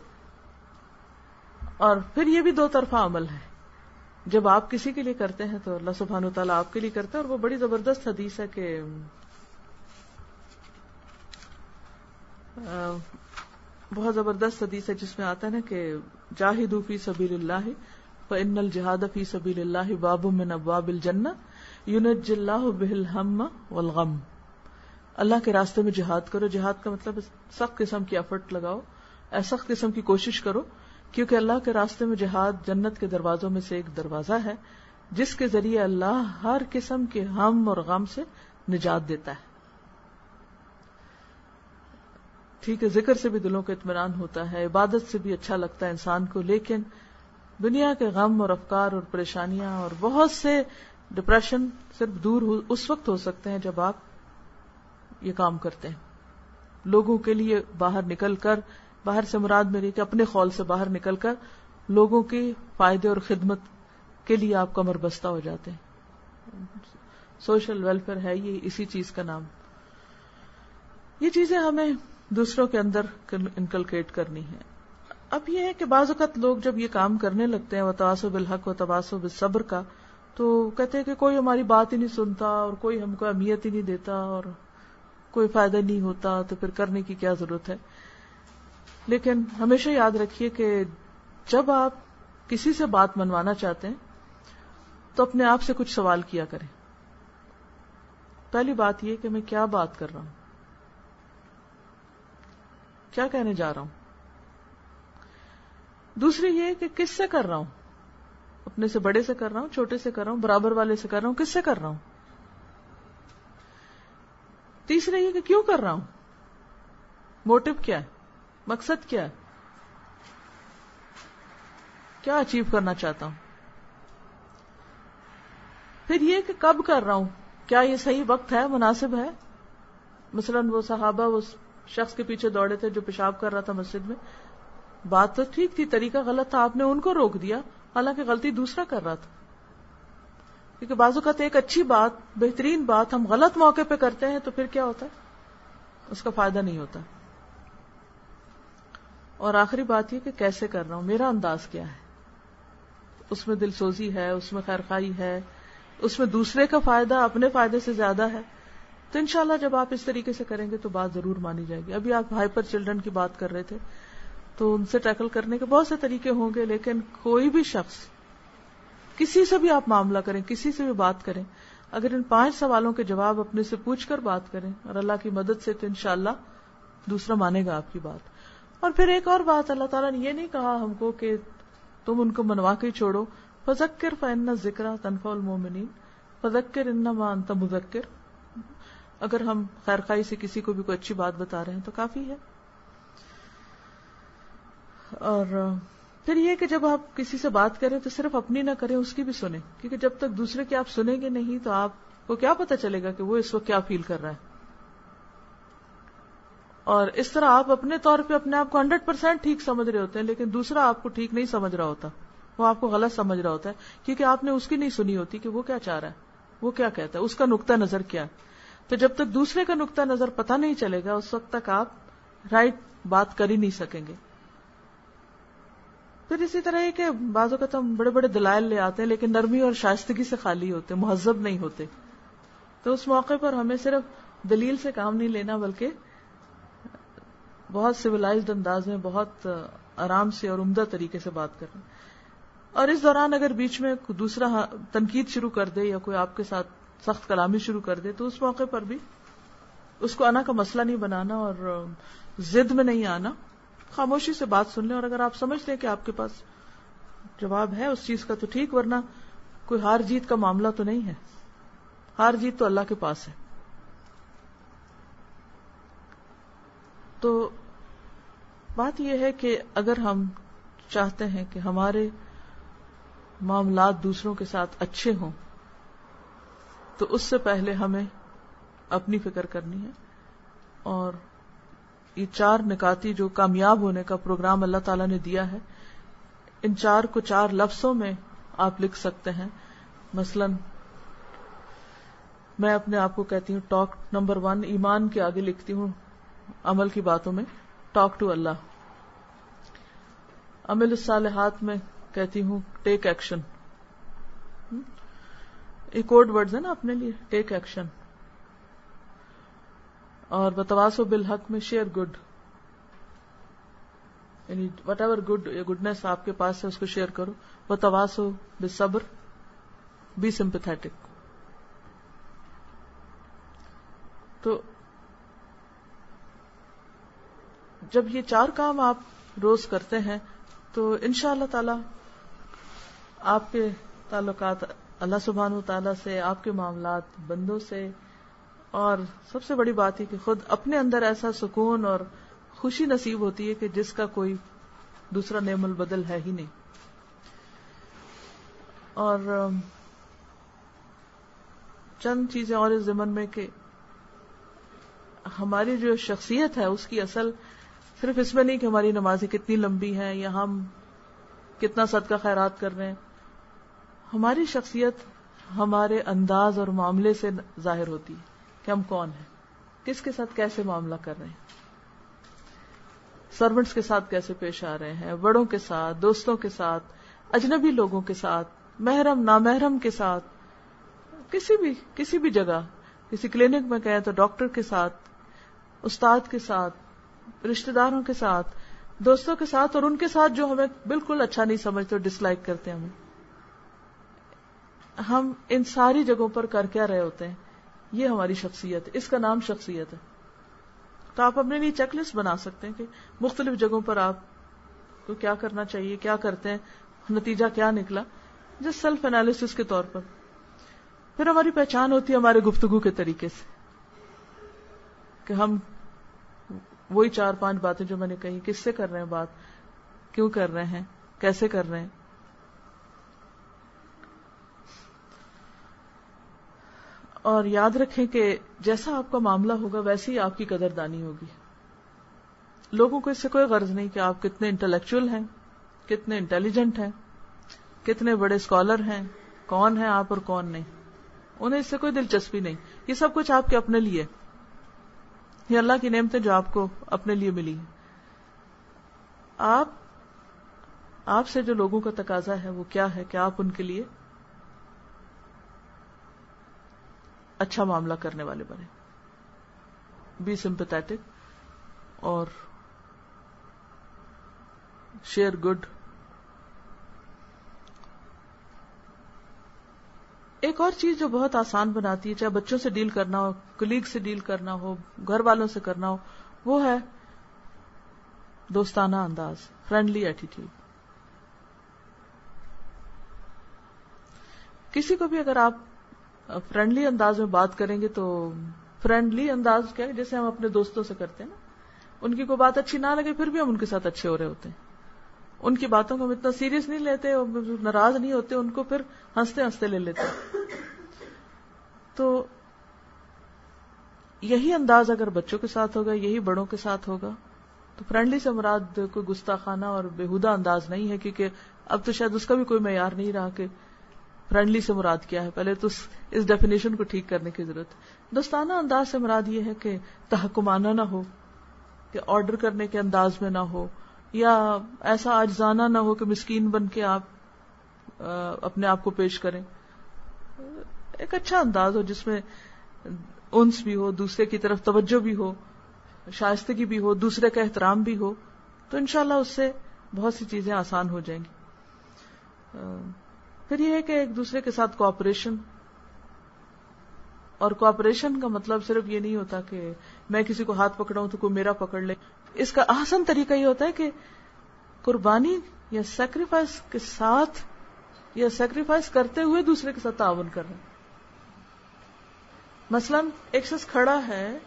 اور پھر یہ بھی دو طرفہ عمل ہے جب آپ کسی کے لیے کرتے ہیں تو اللہ سبحانہ و تعالیٰ آپ کے لیے کرتے ہیں اور وہ بڑی زبردست حدیث ہے کہ بہت زبردست حدیث ہے جس میں آتا ہے نا کہ جاہد فی سبیل اللہ ان الجہاد فی سبیل اللہ باب من ابواب الجنہ یونج اللہ بہل ہم والغم۔ اللہ کے راستے میں جہاد کرو۔ جہاد کا مطلب سخت قسم کی ایفرٹ لگاؤ سخت قسم کی کوشش کرو، کیونکہ اللہ کے راستے میں جہاد جنت کے دروازوں میں سے ایک دروازہ ہے، جس کے ذریعے اللہ ہر قسم کے ہم اور غم سے نجات دیتا ہے۔ ٹھیک ہے، ذکر سے بھی دلوں کا اطمینان ہوتا ہے، عبادت سے بھی اچھا لگتا ہے انسان کو، لیکن دنیا کے غم اور افکار اور پریشانیاں اور بہت سے ڈپریشن صرف دور اس وقت ہو سکتے ہیں جب آپ یہ کام کرتے ہیں۔ لوگوں کے لیے باہر نکل کر، باہر سے مراد میری کہ اپنے خول سے باہر نکل کر لوگوں کے فائدے اور خدمت کے لیے آپ کمر بستہ ہو جاتے ہیں۔ سوشل ویلفیئر ہے، یہ اسی چیز کا نام۔ یہ چیزیں ہمیں دوسروں کے اندر انکلکیٹ کرنی ہے۔ اب یہ ہے کہ بعض اوقات لوگ جب یہ کام کرنے لگتے ہیں وہ تواسو بالحق و تواسو بالصبر کا، تو کہتے ہیں کہ کوئی ہماری بات ہی نہیں سنتا اور کوئی ہم کو اہمیت ہی نہیں دیتا اور کوئی فائدہ نہیں ہوتا، تو پھر کرنے کی کیا ضرورت ہے؟ لیکن ہمیشہ یاد رکھیے کہ جب آپ کسی سے بات منوانا چاہتے ہیں، تو اپنے آپ سے کچھ سوال کیا کریں۔ پہلی بات یہ کہ میں کیا بات کر رہا ہوں؟ کیا کہنے جا رہا ہوں؟ دوسری یہ کہ کس سے کر رہا ہوں؟ اپنے سے بڑے سے کر رہا ہوں، چھوٹے سے کر رہا ہوں، برابر والے سے کر رہا ہوں، کس سے کر رہا ہوں؟ تیسرا یہ کہ کیوں کر رہا ہوں؟ موٹو کیا ہے؟ مقصد کیا ہے؟ کیا اچیو کرنا چاہتا ہوں؟ پھر یہ کہ کب کر رہا ہوں؟ کیا یہ صحیح وقت ہے؟ مناسب ہے؟ مثلا وہ صحابہ، وہ شخص کے پیچھے دوڑے تھے جو پیشاب کر رہا تھا مسجد میں۔ بات تو ٹھیک تھی، طریقہ غلط تھا۔ آپ نے ان کو روک دیا، حالانکہ غلطی دوسرا کر رہا تھا۔ کیونکہ بازو کا ایک اچھی بات، بہترین بات ہم غلط موقع پہ کرتے ہیں تو پھر کیا ہوتا ہے؟ اس کا فائدہ نہیں ہوتا۔ اور آخری بات یہ کہ کیسے کر رہا ہوں؟ میرا انداز کیا ہے؟ اس میں دل سوزی ہے، اس میں خیر خائی ہے، اس میں دوسرے کا فائدہ اپنے فائدے سے زیادہ ہے۔ تو انشاءاللہ جب آپ اس طریقے سے کریں گے تو بات ضرور مانی جائے گی۔ ابھی آپ ہائپر چلڈرن کی بات کر رہے تھے، تو ان سے ٹیکل کرنے کے بہت سے طریقے ہوں گے، لیکن کوئی بھی شخص، کسی سے بھی آپ معاملہ کریں، کسی سے بھی بات کریں، اگر ان پانچ سوالوں کے جواب اپنے سے پوچھ کر بات کریں، اور اللہ کی مدد سے، تو انشاءاللہ دوسرا مانے گا آپ کی بات۔ اور پھر ایک اور بات، اللہ تعالیٰ نے یہ نہیں کہا ہم کو کہ تم ان کو منوا کے چھوڑو۔ فذکر فن ذکر تنفع المومنین فذکر انما انت مذکر۔ اگر ہم خیر خائی سے کسی کو بھی کوئی اچھی بات بتا رہے ہیں تو کافی ہے۔ اور پھر یہ کہ جب آپ کسی سے بات کریں تو صرف اپنی نہ کریں، اس کی بھی سنیں۔ کیونکہ جب تک دوسرے کی آپ سنیں گے نہیں تو آپ کو کیا پتا چلے گا کہ وہ اس وقت کیا فیل کر رہا ہے۔ اور اس طرح آپ اپنے طور پہ اپنے آپ کو ہنڈریڈ پرسینٹ ٹھیک سمجھ رہے ہوتے ہیں، لیکن دوسرا آپ کو ٹھیک نہیں سمجھ رہا ہوتا۔ وہ آپ کو غلط سمجھ رہا ہوتا ہے، کیونکہ آپ نے اس کی نہیں سنی ہوتی کہ وہ کیا چاہ رہا ہے، وہ کیا کہتا ہے، اس کا نقطہ نظر کیا ہے۔ تو جب تک دوسرے کا نقطہ نظر پتہ نہیں چلے گا، اس وقت تک آپ رائٹ بات کر ہی نہیں سکیں گے۔ پھر اسی طرح ہے کہ بعضوں کا تو ہم بڑے بڑے دلائل لے آتے ہیں، لیکن نرمی اور شائستگی سے خالی ہوتے، مہذب نہیں ہوتے۔ تو اس موقع پر ہمیں صرف دلیل سے کام نہیں لینا، بلکہ بہت سویلائزڈ انداز میں بہت آرام سے اور عمدہ طریقے سے بات کرنا۔ اور اس دوران اگر بیچ میں دوسرا تنقید شروع کر دے یا کوئی آپ کے ساتھ سخت کلامی شروع کر دے تو اس موقع پر بھی اس کو آنا کا مسئلہ نہیں بنانا اور زد میں نہیں آنا، خاموشی سے بات سن لیں اور اگر آپ سمجھ لیں کہ آپ کے پاس جواب ہے اس چیز کا تو ٹھیک، ورنہ کوئی ہار جیت کا معاملہ تو نہیں ہے۔ ہار جیت تو اللہ کے پاس ہے۔ تو بات یہ ہے کہ اگر ہم چاہتے ہیں کہ ہمارے معاملات دوسروں کے ساتھ اچھے ہوں تو اس سے پہلے ہمیں اپنی فکر کرنی ہے اور یہ چار نکاتی جو کامیاب ہونے کا پروگرام اللہ تعالی نے دیا ہے، ان چار کو چار لفظوں میں آپ لکھ سکتے ہیں۔ مثلا، میں اپنے آپ کو کہتی ہوں ٹاک نمبر ون ایمان کے آگے لکھتی ہوں عمل کی باتوں میں ٹاک ٹو اللہ۔ عمل الصالحات میں کہتی ہوں ٹیک ایکشن ایک کوڈ ورڈ ہے نا اپنے لیے ٹیک ایکشن اور بتواس و بالحق میں شیئر گڈ یعنی وٹ ایور گڈ گڈنس آپ کے پاس ہے، اس کو شیئر کرو. بتواس ہو بے صبر بی سمپتھیٹک تو جب یہ چار کام آپ روز کرتے ہیں، تو ان شاء اللہ تعالی آپ کے تعلقات اللہ سبحان و تعالیٰ سے، آپ کے معاملات بندوں سے، اور سب سے بڑی بات ہے کہ خود اپنے اندر ایسا سکون اور خوشی نصیب ہوتی ہے کہ جس کا کوئی دوسرا نعم البدل ہے ہی نہیں۔ اور چند چیزیں اور اس زمن میں کہ ہماری جو شخصیت ہے، اس کی اصل صرف اس میں نہیں کہ ہماری نمازیں کتنی لمبی ہیں یا ہم کتنا صدقہ خیرات کر رہے ہیں۔ ہماری شخصیت ہمارے انداز اور معاملے سے ظاہر ہوتی ہے کہ ہم کون ہیں، کس کے ساتھ کیسے معاملہ کر رہے ہیں سروینٹس کے ساتھ کیسے پیش آ رہے ہیں، بڑوں کے ساتھ، دوستوں کے ساتھ، اجنبی لوگوں کے ساتھ، محرم، نامحرم کے ساتھ، کسی بھی کسی بھی جگہ، کسی کلینک میں کہیں تو ڈاکٹر کے ساتھ، استاد کے ساتھ رشتے داروں کے ساتھ، دوستوں کے ساتھ اور ان کے ساتھ جو ہمیں بالکل اچھا نہیں سمجھتے ڈس لائک کرتے ہمیں ہم ان ساری جگہوں پر کر کیا رہے ہوتے ہیں؟ یہ ہماری شخصیت ہے۔ اس کا نام شخصیت ہے۔ تو آپ اپنے لیے چیک لسٹ بنا سکتے ہیں کہ مختلف جگہوں پر آپ کو کیا کرنا چاہیے، کیا کرتے ہیں، نتیجہ کیا نکلا؟ جس سیلف انالیس کے طور پر۔ پھر ہماری پہچان ہوتی ہے ہمارے گفتگو کے طریقے سے۔ کہ ہم وہی چار پانچ باتیں جو میں نے کہی، کس سے کر رہے ہیں بات؟ کیوں کر رہے ہیں؟ کیسے کر رہے ہیں؟ اور یاد رکھیں کہ جیسا آپ کا معاملہ ہوگا ویسی ہی آپ کی قدر دانی ہوگی۔ لوگوں کو اس سے کوئی غرض نہیں کہ آپ کتنے انٹلیکچل ہیں، کتنے انٹیلیجنٹ ہیں، کتنے بڑے اسکالر ہیں، کون ہیں آپ اور کون نہیں۔ انہیں اس سے کوئی دلچسپی نہیں۔ یہ سب کچھ آپ کے اپنے لیے۔ یہ اللہ کی نعمتیں جو آپ کو اپنے لیے ملی۔ آپ آپ سے جو لوگوں کا تقاضا ہے وہ کیا ہے؟ کہ آپ ان کے لیے؟ اچھا معاملہ کرنے والے بنے۔ بی سمپتھک اور شیئر گڈ ایک اور چیز جو بہت آسان بناتی ہے، چاہے بچوں سے ڈیل کرنا ہو، کلیگ سے ڈیل کرنا ہو، گھر والوں سے کرنا ہو، وہ ہے دوستانہ انداز، فرینڈلی ایٹیٹیوڈ۔ کسی کو بھی اگر آپ فرینڈلی انداز میں بات کریں گے تو فرینڈلی انداز کیا جیسے ہم اپنے دوستوں سے کرتے ہیں نا، ان کی کوئی بات اچھی نہ لگے پھر بھی ہم ان کے ساتھ اچھے ہو رہے ہوتے ہیں۔ ان کی باتوں کو ہم اتنا سیریس نہیں لیتے ناراض نہیں ہوتے، ان کو پھر ہنستے ہنستے لے لیتے تو یہی انداز اگر بچوں کے ساتھ ہوگا، یہی بڑوں کے ساتھ ہوگا، تو فرینڈلی سے مراد کوئی گستاخانہ اور بےحدہ انداز نہیں ہے، کیونکہ اب تو شاید اس کا بھی کوئی معیار نہیں رہا کہ فرینڈلی سے مراد کیا ہے؟ پہلے تو اس ڈیفینیشن کو ٹھیک کرنے کی ضرورت۔ ہے دوستانہ انداز سے مراد یہ ہے کہ تحکمانہ نہ ہو، کہ آرڈر کرنے کے انداز میں نہ ہو، یا ایسا اجزانہ نہ ہو کہ مسکین بن کے آپ اپنے آپ کو پیش کریں۔ ایک اچھا انداز ہو جس میں انس بھی ہو، دوسرے کی طرف توجہ بھی ہو، شائستگی بھی ہو، دوسرے کا احترام بھی ہو، تو انشاءاللہ اس سے بہت سی چیزیں آسان ہو جائیں گی۔ پھر یہ ہے کہ ایک دوسرے کے ساتھ کوآپریشن اور کوآپریشن کا مطلب صرف یہ نہیں ہوتا کہ میں کسی کو ہاتھ پکڑاؤں تو کوئی میرا پکڑ لے. اس کا آسن طریقہ یہ ہوتا ہے کہ قربانی یا سیکریفائس کے ساتھ یا سیکریفائس کرتے ہوئے دوسرے کے ساتھ تعاون کر رہے مثلا ایک شخص کھڑا ہے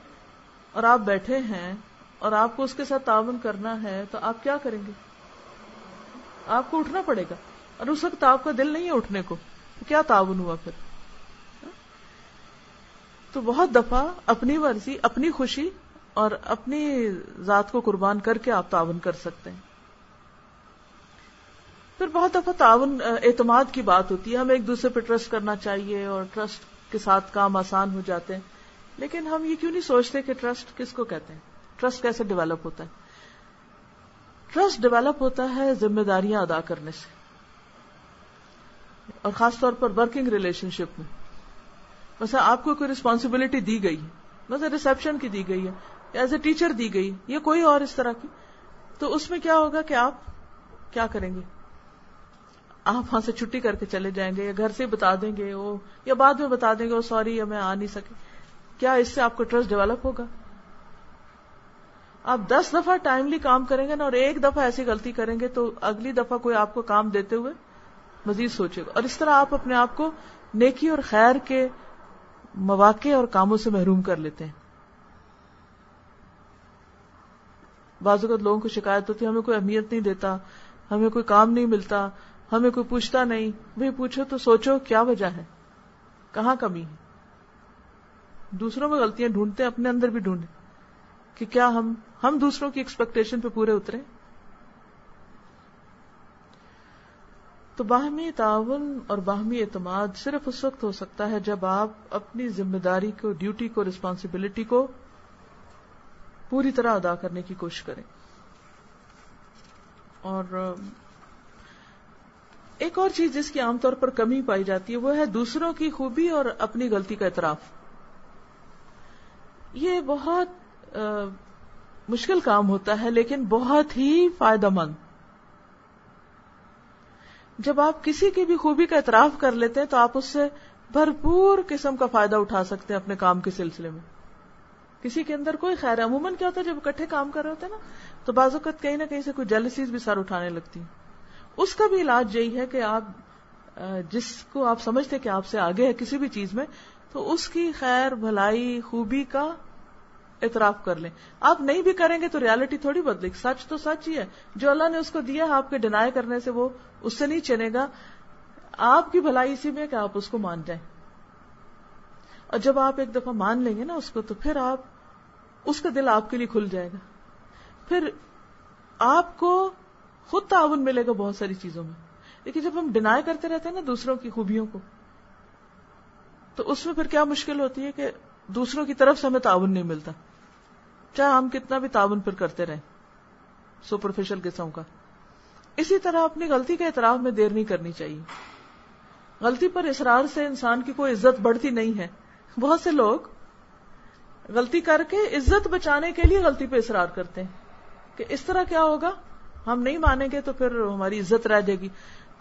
اور آپ بیٹھے ہیں اور آپ کو اس کے ساتھ تعاون کرنا ہے تو آپ کیا کریں گے؟ آپ کو اٹھنا پڑے گا. اور اس وقت آپ کا دل نہیں ہے اٹھنے کو کیا تعاون ہوا پھر؟ تو بہت دفعہ اپنی مرضی، اپنی خوشی اور اپنی ذات کو قربان کر کے آپ تعاون کر سکتے ہیں۔ پھر بہت دفعہ تعاون اعتماد کی بات ہوتی ہے۔ ہمیں ایک دوسرے پہ ٹرسٹ کرنا چاہیے اور ٹرسٹ کے ساتھ کام آسان ہو جاتے ہیں۔ لیکن ہم یہ کیوں نہیں سوچتے کہ ٹرسٹ کس کو کہتے ہیں؟ ٹرسٹ کیسے ڈیولپ ہوتا ہے؟ ٹرسٹ ڈیولپ ہوتا ہے ذمہ داریاں ادا کرنے سے۔ اور خاص طور پر ورکنگ ریلیشن شپ میں۔ ویسے آپ کو کوئی ریسپانسبلٹی دی گئی ہے۔ ریسپشن کی دی گئی ہے۔ ایز اے ٹیچر دی گئی۔ یا کوئی اور اس طرح کی۔ تو اس میں کیا ہوگا کہ آپ کیا کریں گے؟ آپ وہاں سے چھٹی کر کے چلے جائیں گے یا گھر سے بتا دیں گے، وہ یا بعد میں بتا دیں گے وہ سوری یا میں آ نہیں سکے کیا اس سے آپ کو ٹرسٹ ڈیولپ ہوگا؟ آپ دس دفعہ ٹائملی کام کریں گے نا اور ایک دفعہ ایسی غلطی کریں گے تو اگلی دفعہ کوئی آپ کو کام دیتے ہوئے مزید سوچے گا۔ اور اس طرح آپ اپنے آپ کو نیکی اور خیر کے مواقع اور کاموں سے محروم کر لیتے ہیں۔ بعض اوقات لوگوں کو شکایت ہوتی ہے، ہمیں کوئی اہمیت نہیں دیتا، ہمیں کوئی کام نہیں ملتا، ہمیں کوئی پوچھتا نہیں۔ بھائی، پوچھو تو سوچو کیا وجہ ہے؟ کہاں کمی ہے؟ دوسروں میں غلطیاں ڈھونڈتے اپنے اندر بھی ڈھونڈے کہ کیا ہم ہم دوسروں کی ایکسپیکٹیشن پہ پورے اترے؟ تو باہمی تعاون اور باہمی اعتماد صرف اس وقت ہو سکتا ہے جب آپ اپنی ذمہ داری کو ڈیوٹی کو ریسپانسبلٹی کو پوری طرح ادا کرنے کی کوشش کریں۔ اور ایک اور چیز جس کی عام طور پر کمی پائی جاتی ہے وہ ہے دوسروں کی خوبی اور اپنی غلطی کا اعتراف۔ یہ بہت مشکل کام ہوتا ہے لیکن بہت ہی فائدہ مند۔ جب آپ کسی کی بھی خوبی کا اعتراف کر لیتے ہیں تو آپ اس سے بھرپور قسم کا فائدہ اٹھا سکتے ہیں اپنے کام کے سلسلے میں۔ کسی کے اندر کوئی خیر ہے۔ عموماً کیا ہوتا ہے، جب اکٹھے کام کر رہے ہوتے ہیں نا، تو بعض اوقات کہیں نہ کہیں سے کوئی جیلسیز بھی سر اٹھانے لگتی اس کا بھی علاج یہی ہے کہ آپ جس کو آپ سمجھتے کہ آپ سے آگے ہے کسی بھی چیز میں، تو اس کی خیر، بھلائی، خوبی کا اعتراف کر لیں۔ آپ نہیں بھی کریں گے تو ریالٹی تھوڑی بدلے سچ تو سچ ہی ہے۔ جو اللہ نے اس کو دیا آپ کے ڈینائی کرنے سے وہ اس سے نہیں چنے گا۔ آپ کی بھلائی اسی میں کہ آپ اس کو مان جائیں۔ اور جب آپ ایک دفعہ مان لیں گے نا اس کو تو پھر آپ، اس کا دل آپ کے لیے کھل جائے گا۔ پھر آپ کو خود تعاون ملے گا بہت ساری چیزوں میں۔ لیکن جب ہم ڈینائی کرتے رہتے ہیں نا دوسروں کی خوبیوں کو، تو اس میں پھر کیا مشکل ہوتی ہے کہ دوسروں کی طرف سے ہمیں تعاون نہیں ملتا۔ چاہے ہم کتنا بھی تعاون پھر کرتے رہیں سپرفیشل قسم کا۔ اسی طرح اپنی غلطی کے اعتراف میں دیر نہیں کرنی چاہیے۔ غلطی پر اصرار سے انسان کی کوئی عزت بڑھتی نہیں ہے۔ بہت سے لوگ غلطی کر کے عزت بچانے کے لیے غلطی پہ اصرار کرتے ہیں کہ اس طرح کیا ہوگا؟ ہم نہیں مانیں گے تو پھر ہماری عزت رہ جائے گی۔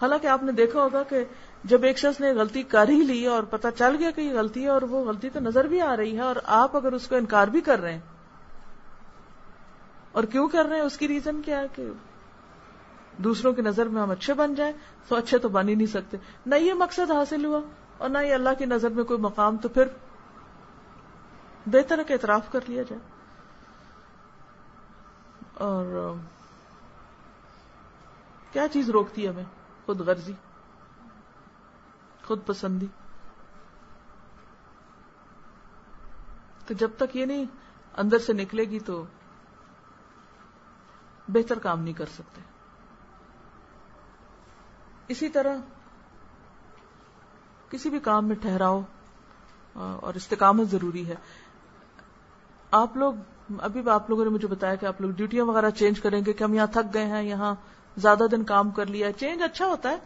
حالانکہ آپ نے دیکھا ہوگا کہ جب ایک شخص نے غلطی کر ہی لی اور پتا چل گیا کہ یہ غلطی ہے اور وہ غلطی تو نظر بھی آ رہی ہے اور آپ اگر اس کو انکار بھی کر رہے ہیں اور کیوں کر رہے ہیں؟ اس کی ریزن کیا ہے کہ دوسروں کی نظر میں ہم اچھے بن جائیں تو اچھے تو بن ہی نہیں سکتے۔ نہ یہ مقصد حاصل ہوا اور نہ یہ اللہ کی نظر میں کوئی مقام تو پھر بہتر ہے کہ اعتراف کر لیا جائے۔ اور کیا چیز روکتی ہے ہمیں؟ خود غرضی، خود پسندی۔ تو جب تک یہ نہیں اندر سے نکلے گی تو بہتر کام نہیں کر سکتے۔ اسی طرح کسی بھی کام میں ٹھہراؤ اور استقامت ضروری ہے۔ آپ لوگ، ابھی بھی آپ لوگوں نے مجھے بتایا کہ آپ لوگ ڈیوٹیاں وغیرہ چینج کریں گے کہ ہم یہاں تھک گئے ہیں، یہاں زیادہ دن کام کر لیا چینج اچھا ہوتا ہے،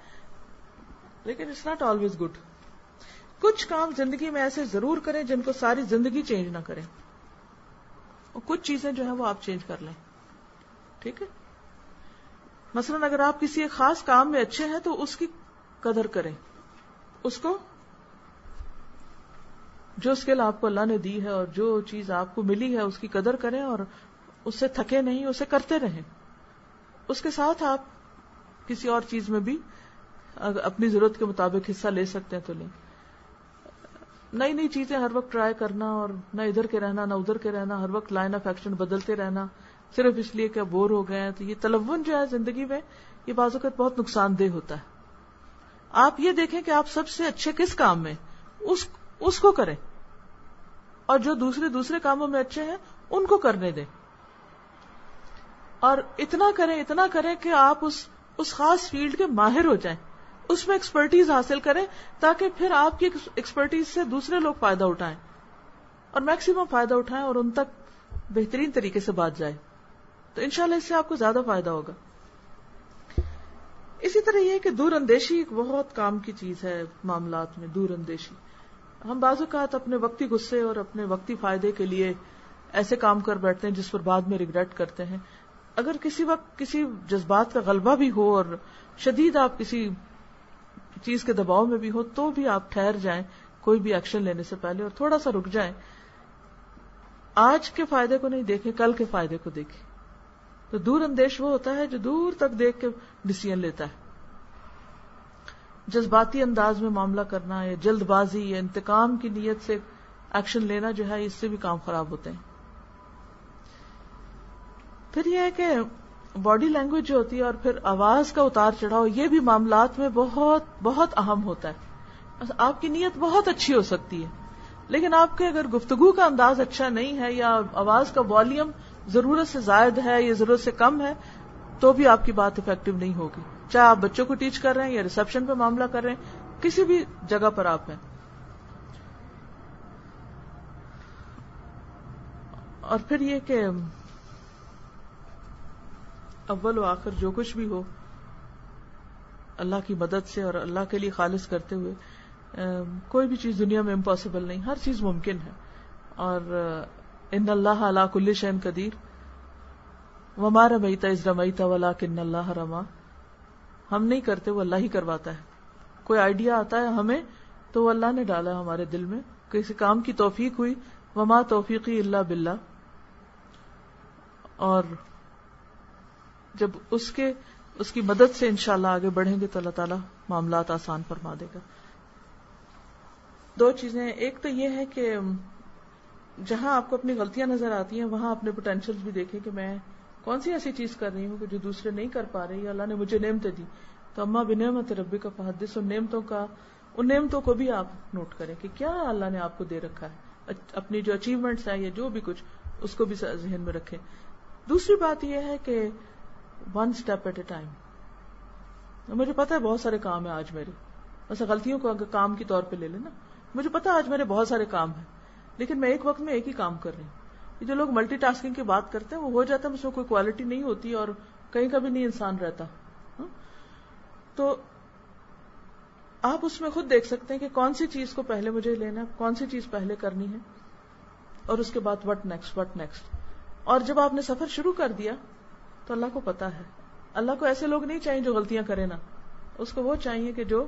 لیکن اٹس ناٹ آلویز گڈ کچھ کام زندگی میں ایسے ضرور کریں جن کو ساری زندگی چینج نہ کریں۔ اور کچھ چیزیں جو ہیں وہ آپ چینج کر لیں۔ ٹھیک ہے؟ مثلا اگر آپ کسی ایک خاص کام میں اچھے ہیں تو اس کی قدر کریں۔ اس کو جو اسکل آپ کو اللہ نے دی ہے اور جو چیز آپ کو ملی ہے اس کی قدر کریں اور اس سے تھکے نہیں، اسے کرتے رہیں۔ اس کے ساتھ آپ کسی اور چیز میں بھی اپنی ضرورت کے مطابق حصہ لے سکتے ہیں تو لیں۔ نئی نئی چیزیں ہر وقت ٹرائی کرنا اور نہ ادھر کے رہنا، نہ ادھر کے رہنا، ہر وقت لائن آف ایکشن بدلتے رہنا۔ صرف اس لیے کہ بور ہو گئے ہیں تو یہ تلون جو ہے زندگی میں یہ بعض اوقات بہت نقصان دہ ہوتا ہے۔ آپ یہ دیکھیں کہ آپ سب سے اچھے کس کام میں؟ اس اس کو کریں۔ اور جو دوسرے دوسرے کاموں میں اچھے ہیں، ان کو کرنے دیں۔ اور اتنا کریں اتنا کریں کہ آپ اس اس خاص فیلڈ کے ماہر ہو جائیں۔ اس میں ایکسپرٹیز حاصل کریں تاکہ پھر آپ کی ایکسپرٹیز سے دوسرے لوگ فائدہ اٹھائیں۔ اور میکسیمم فائدہ اٹھائیں اور ان تک بہترین طریقے سے بات جائے۔ تو انشاءاللہ اس سے آپ کو زیادہ فائدہ ہوگا۔ اسی طرح یہ کہ دور اندیشی ایک بہت کام کی چیز ہے معاملات میں دور اندیشی ہم بعض اوقات اپنے وقتی غصے اور اپنے وقتی فائدے کے لیے ایسے کام کر بیٹھتے ہیں جس پر بعد میں ریگریٹ کرتے ہیں۔ اگر کسی وقت کسی جذبات کا غلبہ بھی ہو اور شدید آپ کسی چیز کے دباؤ میں بھی ہو تو بھی آپ ٹھہر جائیں، کوئی بھی ایکشن لینے سے پہلے اور تھوڑا سا رک جائیں۔ آج کے فائدے کو نہیں دیکھیں، کل کے فائدے کو دیکھیں۔ تو دور اندیش وہ ہوتا ہے جو دور تک دیکھ کے ڈسیزن لیتا ہے۔ جذباتی انداز میں معاملہ کرنا یا جلد بازی یا انتقام کی نیت سے ایکشن لینا جو ہے، اس سے بھی کام خراب ہوتے ہیں۔ پھر یہ ہے کہ باڈی لینگویج جو ہوتی ہے اور پھر آواز کا اتار چڑھاؤ، یہ بھی معاملات میں بہت بہت اہم ہوتا ہے۔ آپ کی نیت بہت اچھی ہو سکتی ہے، لیکن آپ کے اگر گفتگو کا انداز اچھا نہیں ہے یا آواز کا والیوم ضرورت سے زائد ہے یا ضرورت سے کم ہے، تو بھی آپ کی بات افیکٹو نہیں ہوگی۔ چاہے آپ بچوں کو ٹیچ کر رہے ہیں یا ریسپشن پہ معاملہ کر رہے ہیں، کسی بھی جگہ پر آپ ہیں۔ اور پھر یہ کہ اول و آخر جو کچھ بھی ہو، اللہ کی مدد سے اور اللہ کے لیے خالص کرتے ہوئے کوئی بھی چیز دنیا میں امپاسبل نہیں، ہر چیز ممکن ہے۔ اور ان اللہ علا کل شین قدیر. وما رمیتا از رمیتا ولا کن اللہ رما. ہم نہیں کرتے، وہ اللہ ہی کرواتا ہے. کوئی آئیڈیا آتا ہے ہمیں، تو وہ اللہ نے ڈالا ہمارے دل میں. کسی کام کی توفیق ہوئی، وما توفیقی اللہ بلّہ اور جب اس کے، اس کی مدد سے انشاءاللہ آگے بڑھیں گے تو اللہ تعالیٰ معاملات آسان فرما دے گا۔ دو چیزیں، ایک تو یہ ہے کہ جہاں آپ کو اپنی غلطیاں نظر آتی ہیں، وہاں اپنے پوٹینشیل بھی دیکھیں کہ میں کون سی ایسی چیز کر رہی ہوں کہ جو دوسرے نہیں کر پا رہے اللہ نے مجھے نعمتیں دی۔ تو اما بنعمت ربی کا فحدث، ان نعمتوں کا، ان نعمتوں کو بھی آپ نوٹ کریں کہ کیا اللہ نے آپ کو دے رکھا ہے۔ اپنی جو اچیومنٹس ہیں یا جو بھی کچھ، اس کو بھی ذہن میں رکھیں۔ دوسری بات یہ ہے کہ one step at a time مجھے پتا ہے بہت سارے کام ہیں آج میرے۔ ویسے غلطیوں کو اگر کام کے طور پہ لے لینا۔ مجھے پتا آج میرے بہت سارے کام ہیں۔ لیکن میں ایک وقت میں ایک ہی کام کر رہی ہوں۔ یہ جو لوگ ملٹی ٹاسکنگ کی بات کرتے ہیں، وہ ہو جاتا ہے، اس میں کوئی کوالٹی نہیں ہوتی اور کہیں کا بھی نہیں انسان رہتا۔ ہاں؟ تو آپ اس میں خود دیکھ سکتے ہیں کہ کون سی چیز کو پہلے مجھے لینا کون سی چیز پہلے کرنی ہے، اور اس کے بعد وٹ نیکسٹ وٹ نیکسٹ اور جب آپ نے سفر شروع کر دیا، تو اللہ کو پتا ہے۔ اللہ کو ایسے لوگ نہیں چاہیے جو غلطیاں کرے نا۔ اس کو وہ چاہیے کہ جو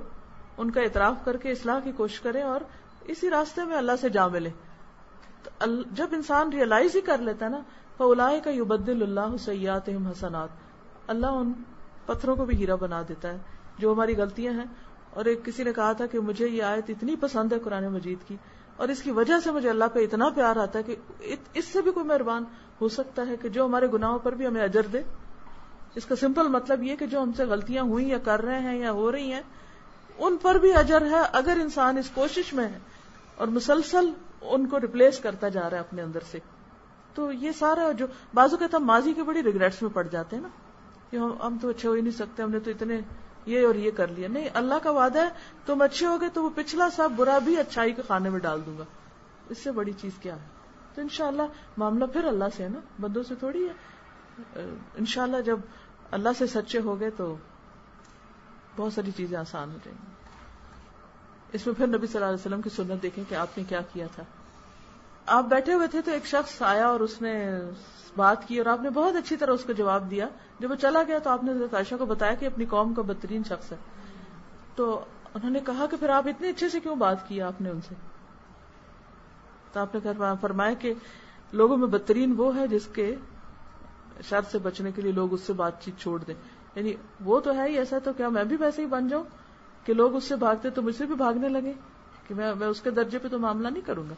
ان کا اعتراف کر کے اصلاح کی کوشش کرے اور اسی راستے میں اللہ سے جا ملے۔ جب انسان ریئلائز ہی کر لیتا ہے نا تو الا کا یبدل اللہ سیات حسنات۔ اللہ ان پتھروں کو بھی ہیرا بنا دیتا ہے، جو ہماری غلطیاں ہیں۔ اور ایک کسی نے کہا تھا کہ مجھے یہ آیت اتنی پسند ہے قرآن مجید کی، اور اس کی وجہ سے مجھے اللہ پہ اتنا پیار آتا ہے کہ اس سے بھی کوئی مہربان ہو سکتا ہے کہ جو ہمارے گناہوں پر بھی ہمیں اجر دے۔ اس کا سمپل مطلب یہ کہ جو ہم سے غلطیاں ہوئی یا کر رہے ہیں یا ہو رہی ہیں، ان پر بھی اجر ہے۔ اگر انسان اس کوشش میں ہے اور مسلسل ان کو ریپلیس کرتا جا رہا ہے اپنے اندر سے۔ تو یہ سارا جو بازو کہتا ماضی کے بڑی ریگریٹس میں پڑ جاتے ہیں نا۔ کہ ہم تو اچھے ہو ہی نہیں سکتے، ہم نے تو اتنے یہ اور یہ کر لیا۔ نہیں، اللہ کا وعدہ ہے، تم اچھے ہو گئے تو وہ پچھلا سب برا بھی اچھائی کے کھانے میں ڈال دوں گا۔ اس سے بڑی چیز کیا ہے؟ تو انشاءاللہ معاملہ پھر اللہ سے ہے نا۔ بندوں سے تھوڑی ہے۔ انشاءاللہ جب اللہ سے سچے ہو گئے تو بہت ساری چیزیں آسان ہو جائیں گی۔ اس میں پھر نبی صلی اللہ علیہ وسلم کی سنت دیکھیں کہ آپ نے کیا کیا تھا۔ آپ بیٹھے ہوئے تھے تو ایک شخص آیا اور اس نے بات کی اور آپ نے بہت اچھی طرح اس کو جواب دیا۔ جب وہ چلا گیا تو آپ نے عائشہ کو بتایا کہ اپنی قوم کا بدترین شخص ہے۔ تو انہوں نے کہا کہ پھر آپ اتنے اچھے سے کیوں بات کی آپ نے ان سے؟ تو آپ نے فرمایا کہ لوگوں میں بدترین وہ ہے جس کے شر سے بچنے کے لیے لوگ اس سے بات چیت چھوڑ دیں۔ یعنی وہ تو ہے ہی ایسا تو کیا میں بھی ویسے ہی بن جاؤں؟ کہ لوگ اس سے بھاگتے تو مجھ سے بھی بھاگنے لگے کہ میں اس کے درجے پہ تو معاملہ نہیں کروں گا۔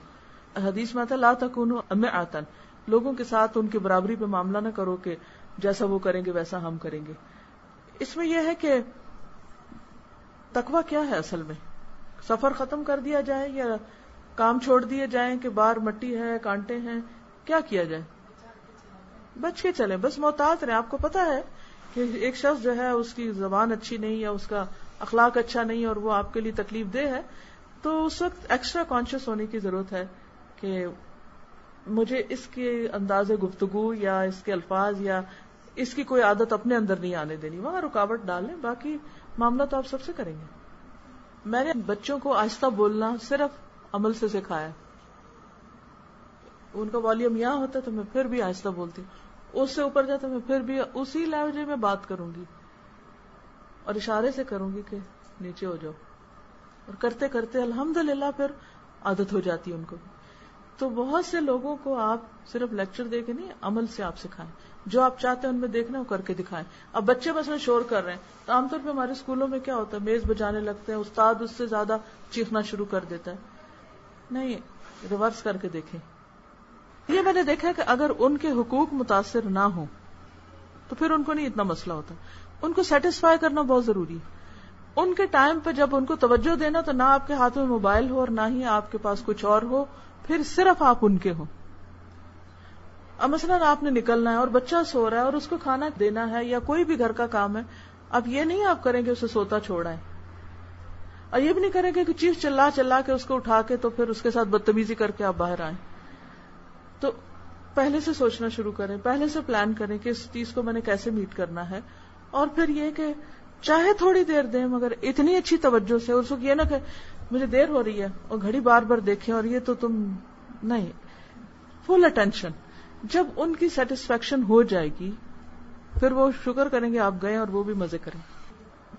حدیث میں آتا لا تکون میں آتن لوگوں کے ساتھ ان کی برابری پہ معاملہ نہ کرو کہ جیسا وہ کریں گے ویسا ہم کریں گے۔ اس میں یہ ہے کہ تکوا کیا ہے اصل میں؟ سفر ختم کر دیا جائے یا کام چھوڑ دیے جائیں کہ باہر مٹی ہے، کانٹے ہیں، کیا کیا جائے؟ بچ کے چلیں، بس محتاط رہے آپ کو پتا ہے کہ ایک شخص جو ہے، اس کی زبان اچھی نہیں یا اس کا اخلاق اچھا نہیں اور وہ آپ کے لیے تکلیف دہ ہے، تو اس وقت ایکسٹرا کانشیس ہونے کی ضرورت ہے کہ مجھے اس کے انداز گفتگو یا اس کے الفاظ یا اس کی کوئی عادت اپنے اندر نہیں آنے دینی، وہاں رکاوٹ ڈالیں باقی معاملہ تو آپ سب سے کریں گے۔ میں نے بچوں کو آہستہ بولنا صرف عمل سے سکھایا۔ ان کا والیوم یہاں ہوتا تو میں پھر بھی آہستہ بولتی۔ ہوں اس سے اوپر جاتا میں پھر بھی اسی لہجے میں بات کروں گی اور اشارے سے کروں گی کہ نیچے ہو جاؤ۔ اور کرتے کرتے الحمد للہ پھر عادت ہو جاتی ہے ان کو۔ تو بہت سے لوگوں کو آپ صرف لیکچر دے کے نہیں، عمل سے آپ سکھائیں۔ جو آپ چاہتے ہیں ان میں دیکھنا وہ کر کے دکھائیں۔ اب بچے بس میں شور کر رہے ہیں۔ تو عام طور پہ ہمارے اسکولوں میں کیا ہوتا ہے، میز بجانے لگتے ہیں، استاد اس سے زیادہ چیخنا شروع کر دیتا ہے۔ نہیں، ریورس کر کے دیکھیں۔ یہ میں نے دیکھا کہ اگر ان کے حقوق متاثر نہ ہوں، تو پھر ان کو نہیں اتنا مسئلہ ہوتا۔ ان کو سیٹسفائی کرنا بہت ضروری ہے۔ ان کے ٹائم پہ جب ان کو توجہ دینا تو نہ آپ کے ہاتھ میں موبائل ہو اور نہ ہی آپ کے پاس کچھ اور ہو، پھر صرف آپ ان کے ہوں۔ اب مثلاً آپ نے نکلنا ہے اور بچہ سو رہا ہے اور اس کو کھانا دینا ہے یا کوئی بھی گھر کا کام ہے، اب یہ نہیں آپ کریں گے اسے سوتا چھوڑا ہے۔ اور یہ بھی نہیں کریں گے کہ چیز چلا چلا کے اس کو اٹھا کے تو پھر اس کے ساتھ بدتمیزی کر کے آپ باہر آئیں۔ تو پہلے سے سوچنا شروع کریں، پہلے سے پلان کریں کہ اس چیز کو میں نے کیسے میٹ کرنا ہے۔ اور پھر یہ کہ چاہے تھوڑی دیر دیں، مگر اتنی اچھی توجہ سے اس وقت یہ نہ کہ مجھے دیر ہو رہی ہے اور گھڑی بار بار دیکھیں، اور یہ تو تم نہیں۔ فل اٹینشن جب ان کی سیٹسفیکشن ہو جائے گی، پھر وہ شکر کریں گے آپ گئے اور وہ بھی مزے کریں۔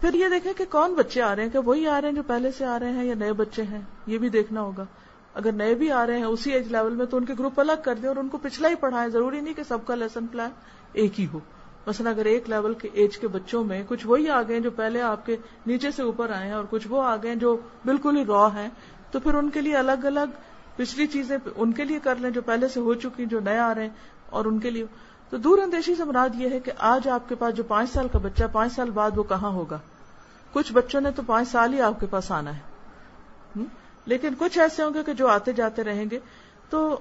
پھر یہ دیکھیں کہ کون بچے آ رہے ہیں، کہ وہی آ رہے ہیں جو پہلے سے آ رہے ہیں یا نئے بچے ہیں، یہ بھی دیکھنا ہوگا۔ اگر نئے بھی آ رہے ہیں اسی ایج لیول میں تو ان کے گروپ الگ کر دیں اور ان کو پچھلا ہی پڑھائیں۔ ضروری نہیں کہ سب کا لیسن پلان ایک ہی ہو۔ مثلا اگر ایک لیول کے ایج کے بچوں میں کچھ وہی آ گئے جو پہلے آپ کے نیچے سے اوپر آئے ہیں اور کچھ وہ آ گئے جو بالکل ہی را ہیں، تو پھر ان کے لیے الگ الگ پچھلی چیزیں ان کے لیے کر لیں جو پہلے سے ہو چکی جو نیا آ رہے ہیں اور ان کے لیے۔ تو دور اندیشی سے مراد یہ ہے کہ آج آپ کے پاس جو پانچ سال کا بچہ پانچ سال بعد وہ کہاں ہوگا؟ کچھ بچوں نے تو پانچ سال ہی آپ کے پاس آنا ہے۔ لیکن کچھ ایسے ہوں گے کہ جو آتے جاتے رہیں گے، تو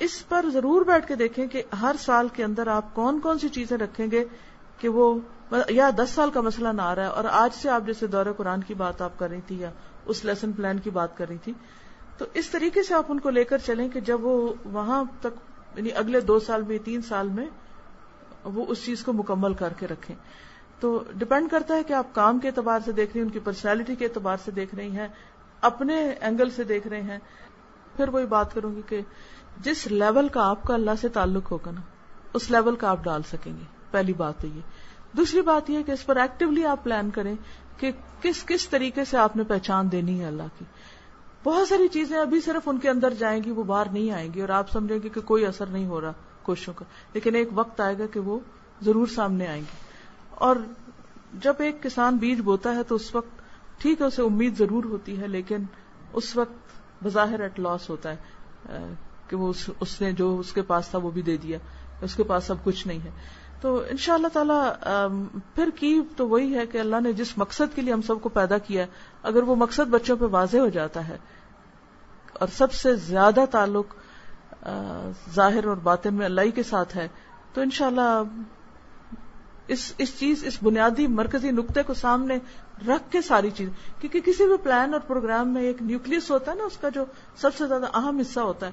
اس پر ضرور بیٹھ کے دیکھیں کہ ہر سال کے اندر آپ کون کون سی چیزیں رکھیں گے کہ وہ یا دس سال کا مسئلہ نہ آ رہا ہے، اور آج سے آپ جیسے دورہ قرآن کی بات آپ کر رہی تھی یا اس لیسن پلان کی بات کر رہی تھی، تو اس طریقے سے آپ ان کو لے کر چلیں کہ جب وہ وہاں تک یعنی اگلے دو سال میں، تین سال میں وہ اس چیز کو مکمل کر کے رکھیں۔ تو ڈپینڈ کرتا ہے کہ آپ کام کے اعتبار سے دیکھ رہی ہیں، ان کی پرسنالٹی کے اعتبار سے دیکھ رہی ہیں اپنے اینگل سے دیکھ رہے ہیں، پھر وہی بات کروں گی کہ جس لیول کا آپ کا اللہ سے تعلق ہوگا نا، اس لیول کا آپ ڈال سکیں گے۔ پہلی بات تو یہ۔ دوسری بات یہ کہ اس پر ایکٹیولی آپ پلان کریں کہ کس کس طریقے سے آپ نے پہچان دینی ہے اللہ کی۔ بہت ساری چیزیں ابھی صرف ان کے اندر جائیں گی، وہ باہر نہیں آئیں گی اور آپ سمجھیں گے کہ کوئی اثر نہیں ہو رہا کوششوں کا۔ لیکن ایک وقت آئے گا کہ وہ ضرور سامنے آئیں گی۔ اور جب ایک کسان بیج بوتا ہے تو اس وقت ٹھیک ہے، اسے امید ضرور ہوتی ہے، لیکن اس وقت بظاہر ایٹ لاس ہوتا ہے کہ وہ اس نے جو اس کے پاس تھا وہ بھی دے دیا، اس کے پاس اب کچھ نہیں ہے۔ تو ان شاء اللہ تعالی پھر کی تو وہی ہے کہ اللہ نے جس مقصد کے لیے ہم سب کو پیدا کیا ہے اگر وہ مقصد بچوں پہ واضح ہو جاتا ہے، اور سب سے زیادہ تعلق ظاہر اور باطن میں اللہ کے ساتھ ہے، تو انشاءاللہ اس اس چیز، اس بنیادی مرکزی نقطے کو سامنے رکھ کے ساری چیز کیونکہ کسی بھی پلان اور پروگرام میں ایک نیوکلس ہوتا ہے نا، اس کا جو سب سے زیادہ اہم حصہ ہوتا ہے،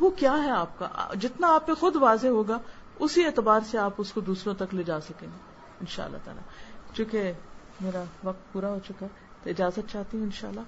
وہ کیا ہے آپ کا؟ جتنا آپ پہ خود واضح ہوگا، اسی اعتبار سے آپ اس کو دوسروں تک لے جا سکیں گے ان شاء اللہ تعالیٰ۔ چونکہ میرا وقت پورا ہو چکا ہے، تو اجازت چاہتی ہوں ان شاء اللہ